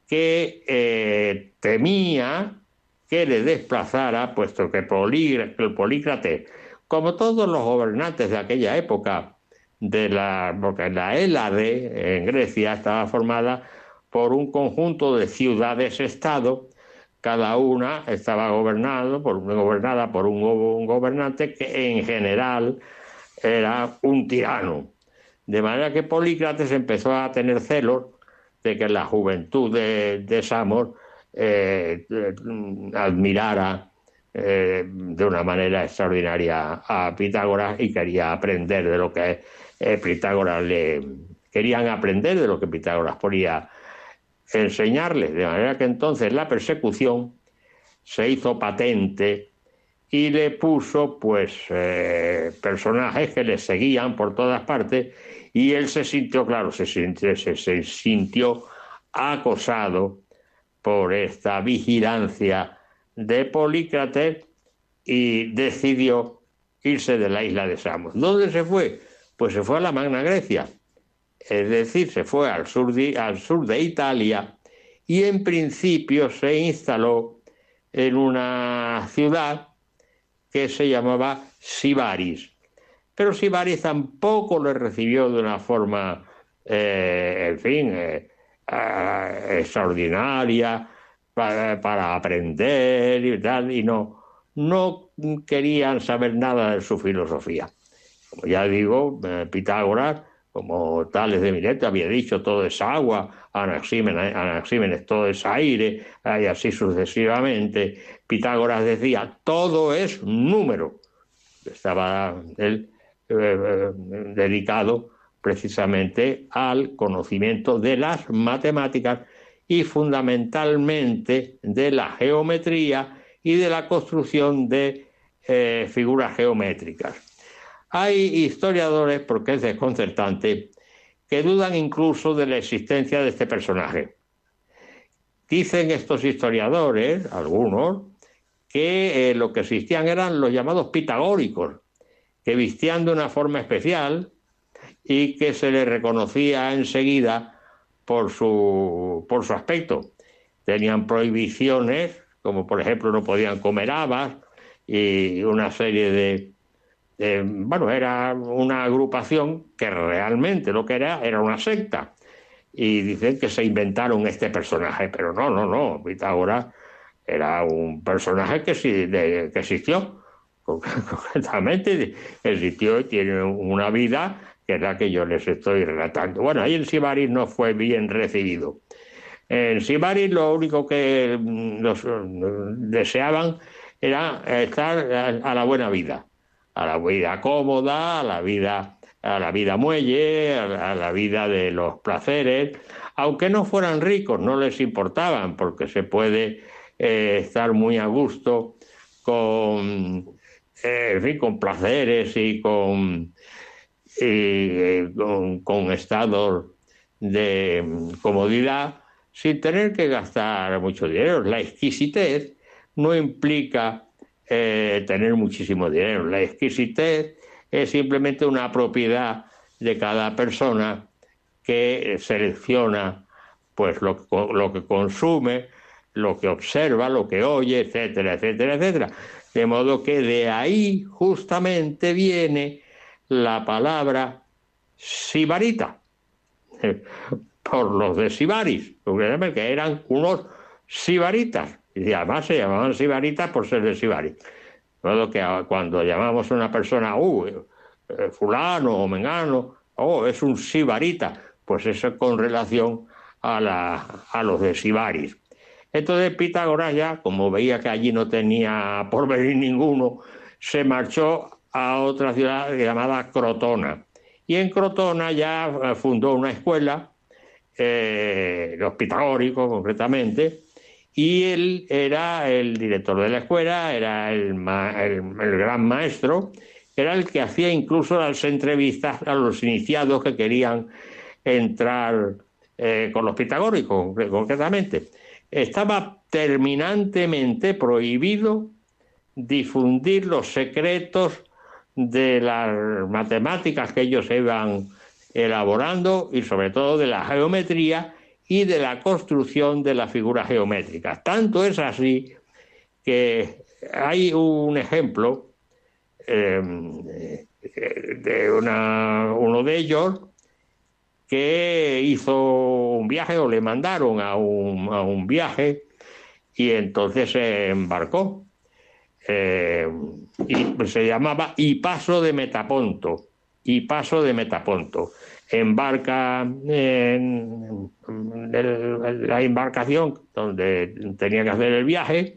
que eh, temía que le desplazara, puesto que Polícrates, como todos los gobernantes de aquella época, de la, porque la Hélade en Grecia estaba formada por un conjunto de ciudades-estado, cada una estaba gobernada por un, go- un gobernante que en general era un tirano. De manera que Polícrates empezó a tener celos de que la juventud de, de Samos eh, admirara eh, de una manera extraordinaria a Pitágoras y quería aprender de lo que eh, Pitágoras le querían aprender de lo que Pitágoras podía enseñarles, de manera que entonces la persecución se hizo patente y le puso pues eh, personajes que le seguían por todas partes y él se sintió, claro, se sintió, se, se sintió acosado por esta vigilancia de Polícrates y decidió irse de la isla de Samos. ¿Dónde se fue? Pues se fue a la Magna Grecia, es decir, se fue al sur de, al sur de Italia y en principio se instaló en una ciudad que se llamaba Sibaris. Pero Sibaris tampoco le recibió de una forma, eh, en fin, eh, eh, extraordinaria para, para, aprender y tal, y no, no querían saber nada de su filosofía. Como ya digo, Pitágoras, como Tales de Mileto había dicho, todo es agua, Anaxímenes, Anaxímenes todo es aire, y así sucesivamente. Pitágoras decía, todo es número. Estaba él eh, eh, dedicado precisamente al conocimiento de las matemáticas y fundamentalmente de la geometría y de la construcción de eh, figuras geométricas. Hay historiadores, porque es desconcertante, que dudan incluso de la existencia de este personaje. Dicen estos historiadores, algunos, que eh, lo que existían eran los llamados pitagóricos, que vistían de una forma especial y que se les reconocía enseguida por su, por su aspecto. Tenían prohibiciones, como por ejemplo no podían comer habas y una serie de, de, Bueno, era una agrupación que realmente lo que era era una secta. Y dicen que se inventaron este personaje, pero no, no, no. Pitágoras era un personaje que, de, que existió, concretamente existió y tiene una vida que es la que yo les estoy relatando. Bueno, ahí en Sibaris no fue bien recibido. En Sibaris lo único que mm, mm, deseaban era estar a la buena vida, a la vida cómoda, a la vida, a la vida muelle, a la vida de los placeres, aunque no fueran ricos, no les importaban, porque se puede eh, estar muy a gusto con, eh, fin, con placeres y con eh, con, con, estados de comodidad sin tener que gastar mucho dinero. La exquisitez no implica eh, tener muchísimo dinero. La exquisitez es simplemente una propiedad de cada persona que selecciona pues lo, lo que consume, lo que observa, lo que oye, etcétera, etcétera, etcétera. De modo que de ahí justamente viene la palabra sibarita, por los de Sibaris, que eran unos sibaritas, y además se llamaban sibaritas por ser de Sibaris. De modo que cuando llamamos a una persona, uh, eh, fulano o mengano, oh, es un sibarita, pues eso con relación a, la, a los de Sibaris. Entonces Pitágoras ya, como veía que allí no tenía por venir ninguno, se marchó a otra ciudad llamada Crotona. Y en Crotona ya eh, fundó una escuela, eh, los pitagóricos concretamente, y él era el director de la escuela, era el, gran maestro, era el que hacía incluso las entrevistas a los iniciados que querían entrar eh, con los pitagóricos, concretamente. Estaba terminantemente prohibido difundir los secretos de las matemáticas que ellos iban elaborando y sobre todo de la geometría y de la construcción de las figuras geométricas. Tanto es así que hay un ejemplo eh, de uno de ellos que hizo un viaje o le mandaron a un, viaje y entonces se embarcó eh, y se llamaba Y Paso de Metaponto. Y Paso de Metaponto. Embarca en, la embarcación donde tenía que hacer el viaje.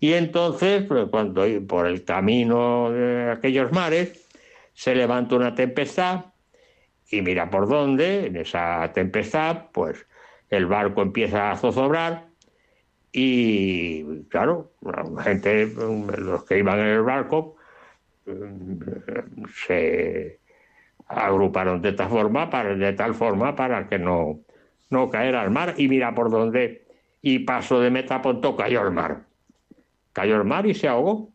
Y entonces pues, cuando por el camino de aquellos mares se levanta una tempestad y mira por dónde en esa tempestad pues el barco empieza a zozobrar y claro la gente los que iban en el barco se agruparon de tal forma para, de tal forma para que no, no caer al mar y mira por dónde y paso de Metaponto cayó al mar. Cayó al mar y se ahogó.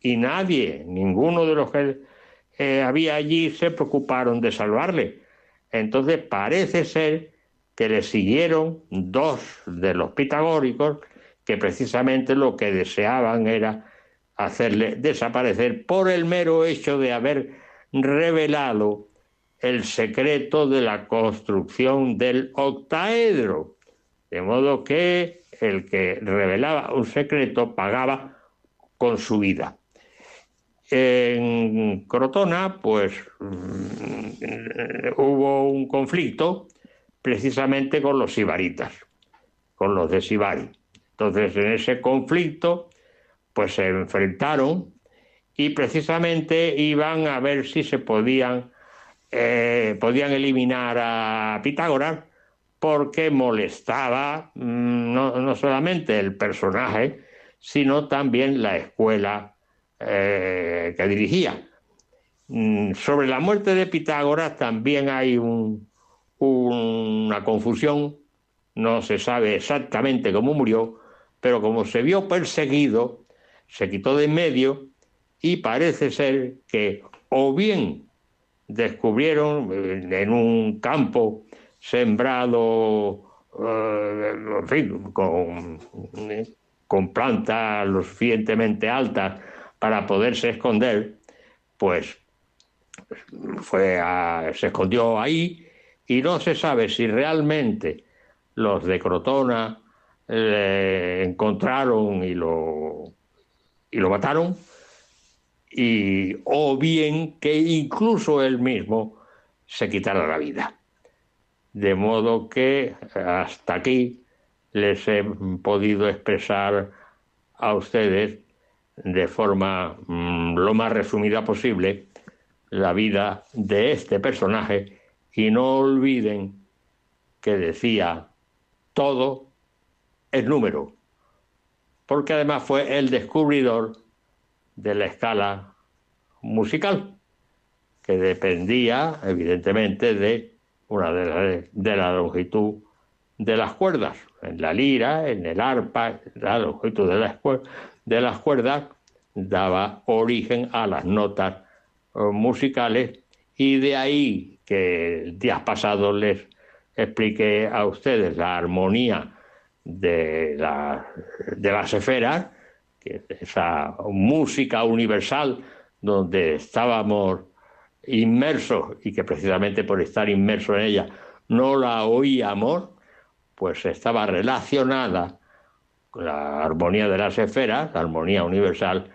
Y nadie, ninguno de los que eh, había allí se preocuparon de salvarle. Entonces parece ser que le siguieron dos de los pitagóricos que precisamente lo que deseaban era hacerle desaparecer por el mero hecho de haber revelado el secreto de la construcción del octaedro. De modo que el que revelaba un secreto pagaba con su vida. En Crotona, pues mm, hubo un conflicto precisamente con los sibaritas, con los de Sibari. Entonces, en ese conflicto, pues se enfrentaron y precisamente iban a ver si se podían, eh, podían eliminar a Pitágoras porque molestaba mm, no, solamente el personaje, sino también la escuela eh, que dirigía. Mm, sobre la muerte de Pitágoras también hay una confusión, no se sabe exactamente cómo murió, pero como se vio perseguido, se quitó de en medio y parece ser que o bien descubrieron eh, en un campo sembrado eh, en fin, con, con plantas lo suficientemente altas para poderse esconder, pues fue se escondió ahí y no se sabe si realmente los de Crotona le encontraron y lo, y lo mataron y, o bien que incluso él mismo se quitara la vida. De modo que hasta aquí les he podido expresar a ustedes de forma mm, lo más resumida posible la vida de este personaje y no olviden que decía todo es número, porque además fue el descubridor de la escala musical, que dependía evidentemente de una de la, longitud de las cuerdas. En la lira, en el arpa, la longitud de las, de cuerdas daba origen a las notas eh, musicales y de ahí que el día pasado les expliqué a ustedes la armonía de, la, de las esferas, que esa música universal donde estábamos inmersos y que precisamente por estar inmersos en ella no la oíamos, pues estaba relacionada la armonía de las esferas, la armonía universal,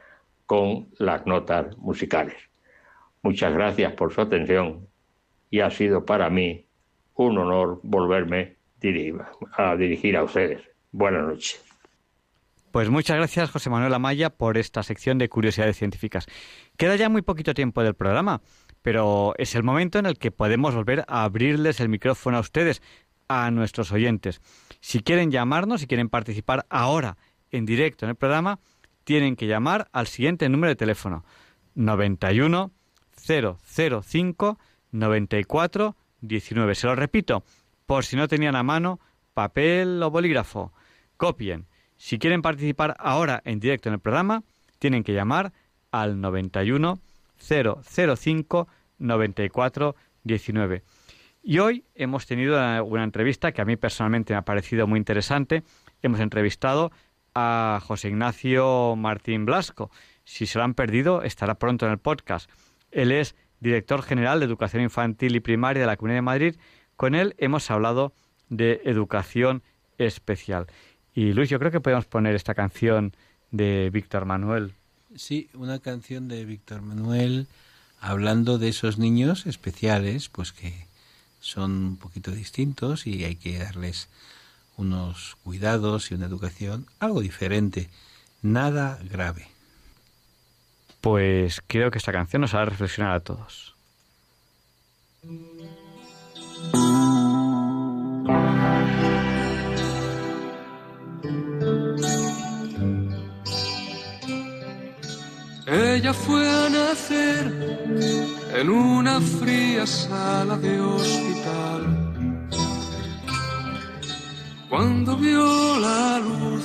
con las notas musicales. Muchas gracias por su atención y ha sido para mí un honor volverme a dirigir a ustedes. Buenas noches. Pues muchas gracias, José Manuel Amaya, por esta sección de curiosidades científicas. Queda ya muy poquito tiempo del programa, pero es el momento en el que podemos volver a abrirles el micrófono a ustedes, a nuestros oyentes. Si quieren llamarnos, si quieren participar ahora en directo en el programa, tienen que llamar al siguiente número de teléfono 91 005 94 19. Se lo repito, por si no tenían a mano papel o bolígrafo. Copien si quieren participar ahora en directo en el programa, tienen que llamar al 91 005 94 19. Y hoy hemos tenido una entrevista que a mí personalmente me ha parecido muy interesante. Hemos entrevistado a José Ignacio Martín Blasco. Si se lo han perdido, estará pronto en el podcast. Él es director general de Educación Infantil y Primaria de la Comunidad de Madrid. Con él hemos hablado de educación especial. Y Luis, yo creo que podemos poner esta canción de Víctor Manuel. Sí, una canción de Víctor Manuel hablando de esos niños especiales, pues que son un poquito distintos y hay que darles unos cuidados y una educación algo diferente, nada grave. Pues creo que esta canción nos hará reflexionar a todos. Ella fue a nacer en una fría sala de hospital. Cuando vio la luz,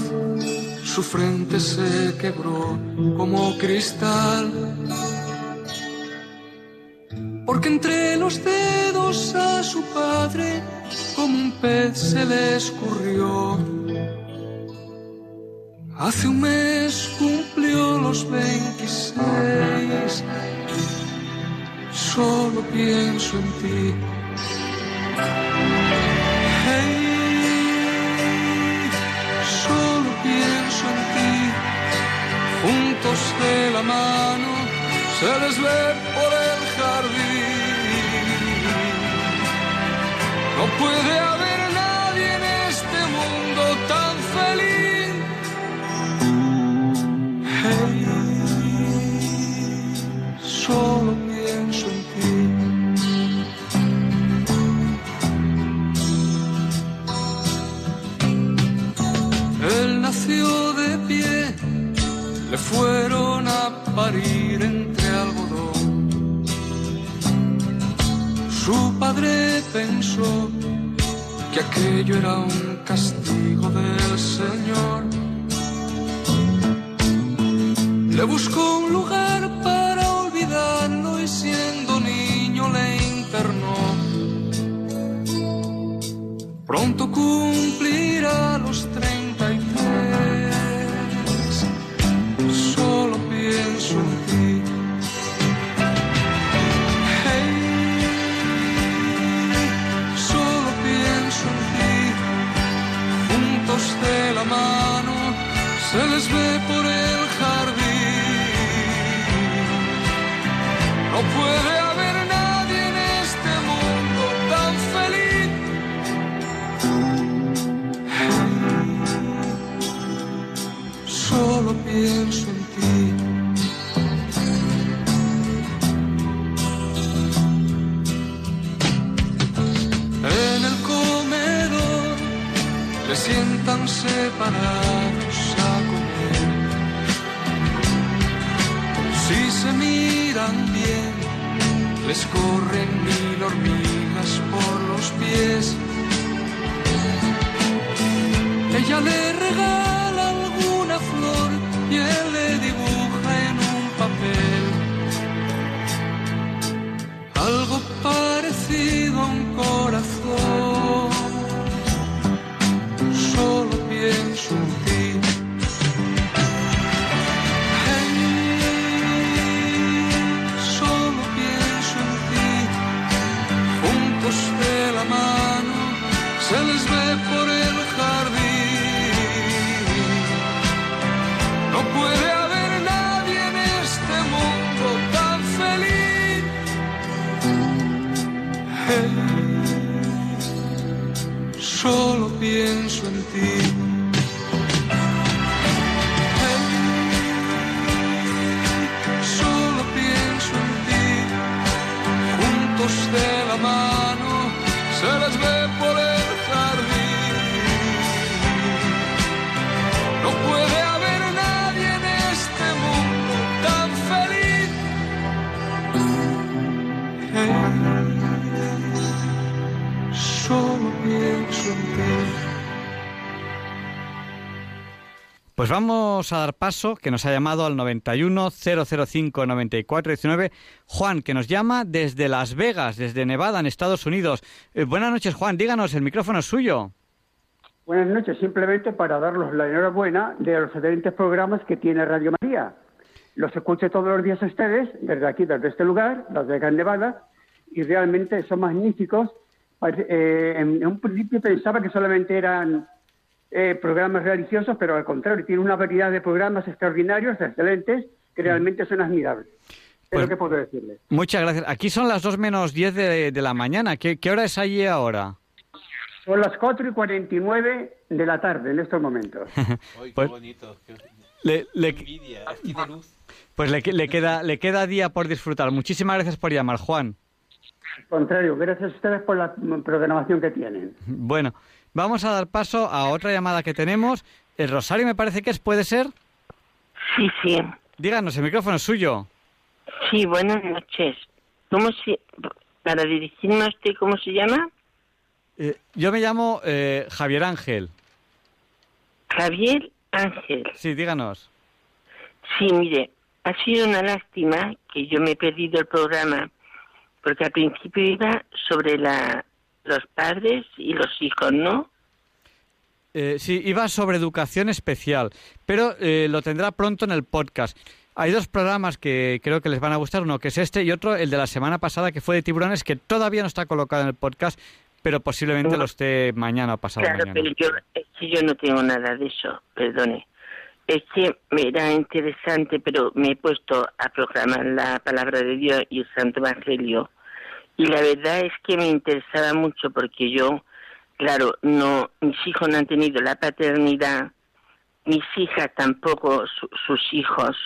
su frente se quebró como cristal. Porque entre los dedos a su padre, como un pez se le escurrió. Hace un mes cumplió los 26. Solo pienso en ti. Hey, solo pienso en ti. Juntos de la mano se les ve por el jardín. No puede haber fueron a parir entre algodón. Su padre pensó que aquello era un castigo del Señor. Le buscó un lugar para olvidarlo y siendo niño le internó. Pronto cumplirá los les ve por el jardín. No puede haber nadie en este mundo tan feliz. Solo pienso en ti. En el comedor le sientan separados les corren mil hormigas por los pies. Ella le regala vamos a dar paso, que nos ha llamado al 91 005 94 19, Juan, que nos llama desde Las Vegas, desde Nevada, en Estados Unidos. Eh, buenas noches, Juan, díganos, el micrófono es suyo. Buenas noches, simplemente para daros la enhorabuena de los excelentes programas que tiene Radio María. Los escucho todos los días a ustedes, desde aquí, desde este lugar, Las Vegas, Nevada, y realmente son magníficos. Eh, en un principio pensaba que solamente eran eh, programas religiosos, pero al contrario, tiene una variedad de programas extraordinarios, excelentes, que realmente son admirables. Pues lo que puedo decirle. Muchas gracias. Aquí son las 2 menos 10 de, de la mañana. ¿Qué, ¿Qué hora es allí ahora? Son las 4 y 49 de la tarde en estos momentos. Uy, qué Pues- bonito. qué- Le, le- envidia, aquí de luz. pues le, le queda, le queda día por disfrutar. Muchísimas gracias por llamar, Juan. Al contrario, gracias a ustedes por la mm, programación que tienen. Bueno, vamos a dar paso a otra llamada que tenemos. El Rosario me parece que es, ¿puede ser? Sí, sí. Díganos, el micrófono es suyo. Sí, buenas noches. ¿Cómo se, para dirigirme a usted, ¿cómo se llama? Eh, yo me llamo eh, Javier Ángel. Javier Ángel. Sí, díganos. Sí, mire, ha sido una lástima que yo me he perdido el programa, porque al principio iba sobre la, los padres y los hijos, ¿no? Eh, sí, iba sobre educación especial, pero eh, lo tendrá pronto en el podcast. Hay dos programas que creo que les van a gustar, uno que es este y otro el de la semana pasada que fue de tiburones, que todavía no está colocado en el podcast, pero posiblemente lo esté mañana o pasado Claro, mañana. pero yo, es que yo no tengo nada de eso, perdone. Es que me era interesante, pero me he puesto a programar la palabra de Dios y el Santo Evangelio. Y la verdad es que me interesaba mucho porque yo, claro, no, mis hijos no han tenido la paternidad, mis hijas tampoco, su- sus hijos.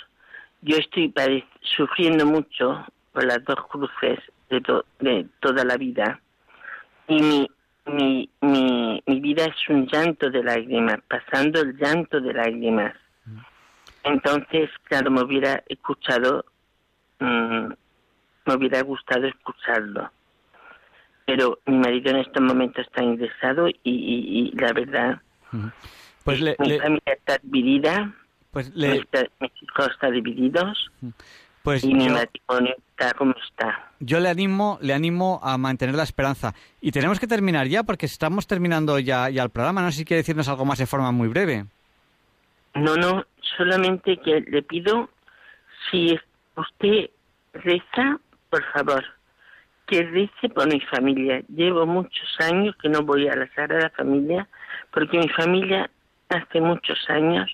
Yo estoy sufriendo mucho por las dos cruces de, to- de toda la vida y mi, mi, mi, mi vida es un llanto de lágrimas, pasando el llanto de lágrimas. Entonces, claro, me hubiera escuchado, mm, me hubiera gustado escucharlo. Pero mi marido en estos momentos está ingresado y, y, y la verdad, Pues le, mi le- familia está dividida, pues le- mis hijos están divididos pues y mi yo- matrimonio está como está. Yo le animo, le animo a mantener la esperanza. Y tenemos que terminar ya, porque estamos terminando ya, ya el programa. No sé si quiere decirnos algo más de forma muy breve. No, no, solamente que le pido, si usted reza, por favor, que rece por mi familia. Llevo muchos años que no voy a la Sagrada Familia, porque mi familia hace muchos años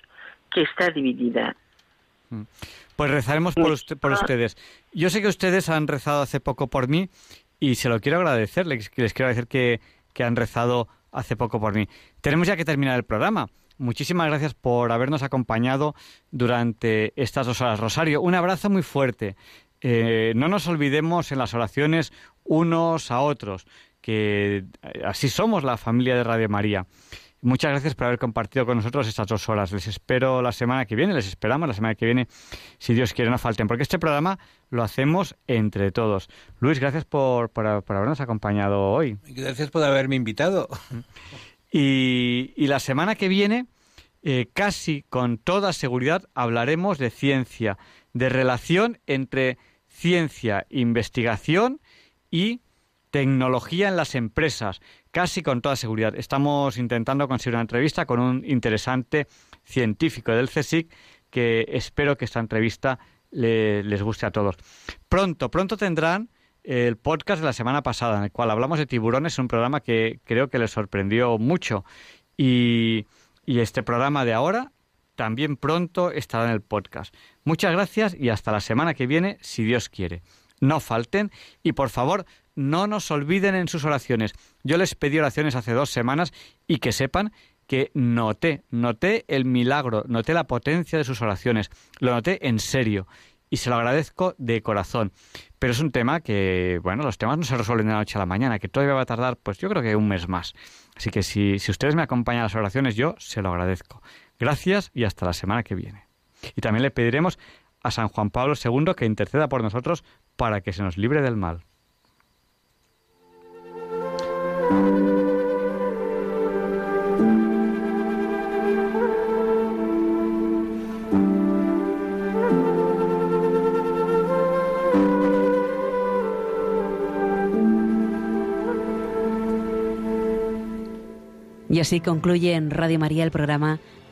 que está dividida. Pues rezaremos por, usted- por ustedes. Yo sé que ustedes han rezado hace poco por mí y se lo quiero agradecer. Les, les quiero agradecer que, que han rezado hace poco por mí. Tenemos ya que terminar el programa. Muchísimas gracias por habernos acompañado durante estas dos horas. Rosario, un abrazo muy fuerte. Eh, no nos olvidemos en las oraciones unos a otros, que eh, así somos la familia de Radio María. Muchas gracias por haber compartido con nosotros estas dos horas. Les espero la semana que viene, les esperamos la semana que viene, si Dios quiere, no falten, porque este programa lo hacemos entre todos. Luis, gracias por, por, por habernos acompañado hoy. Gracias por haberme invitado. Y, y la semana que viene, eh, casi con toda seguridad, hablaremos de ciencia, de relación entre ciencia, investigación y tecnología en las empresas, casi con toda seguridad. Estamos intentando conseguir una entrevista con un interesante científico del CSIC que espero que esta entrevista le- les guste a todos. Pronto, pronto tendrán el podcast de la semana pasada, en el cual hablamos de tiburones, un programa que creo que les sorprendió mucho. Y, y este programa de ahora también pronto estará en el podcast. Muchas gracias y hasta la semana que viene, si Dios quiere. No falten y por favor no nos olviden en sus oraciones. Yo les pedí oraciones hace dos semanas y que sepan que noté, noté el milagro, noté la potencia de sus oraciones, lo noté en serio y se lo agradezco de corazón. Pero es un tema que, bueno, los temas no se resuelven de la noche a la mañana, que todavía va a tardar, pues yo creo que un mes más. Así que si, si ustedes me acompañan a las oraciones, yo se lo agradezco. Gracias y hasta la semana que viene. Y también le pediremos a San Juan Pablo II que interceda por nosotros para que se nos libre del mal. Y así concluye en Radio María el programa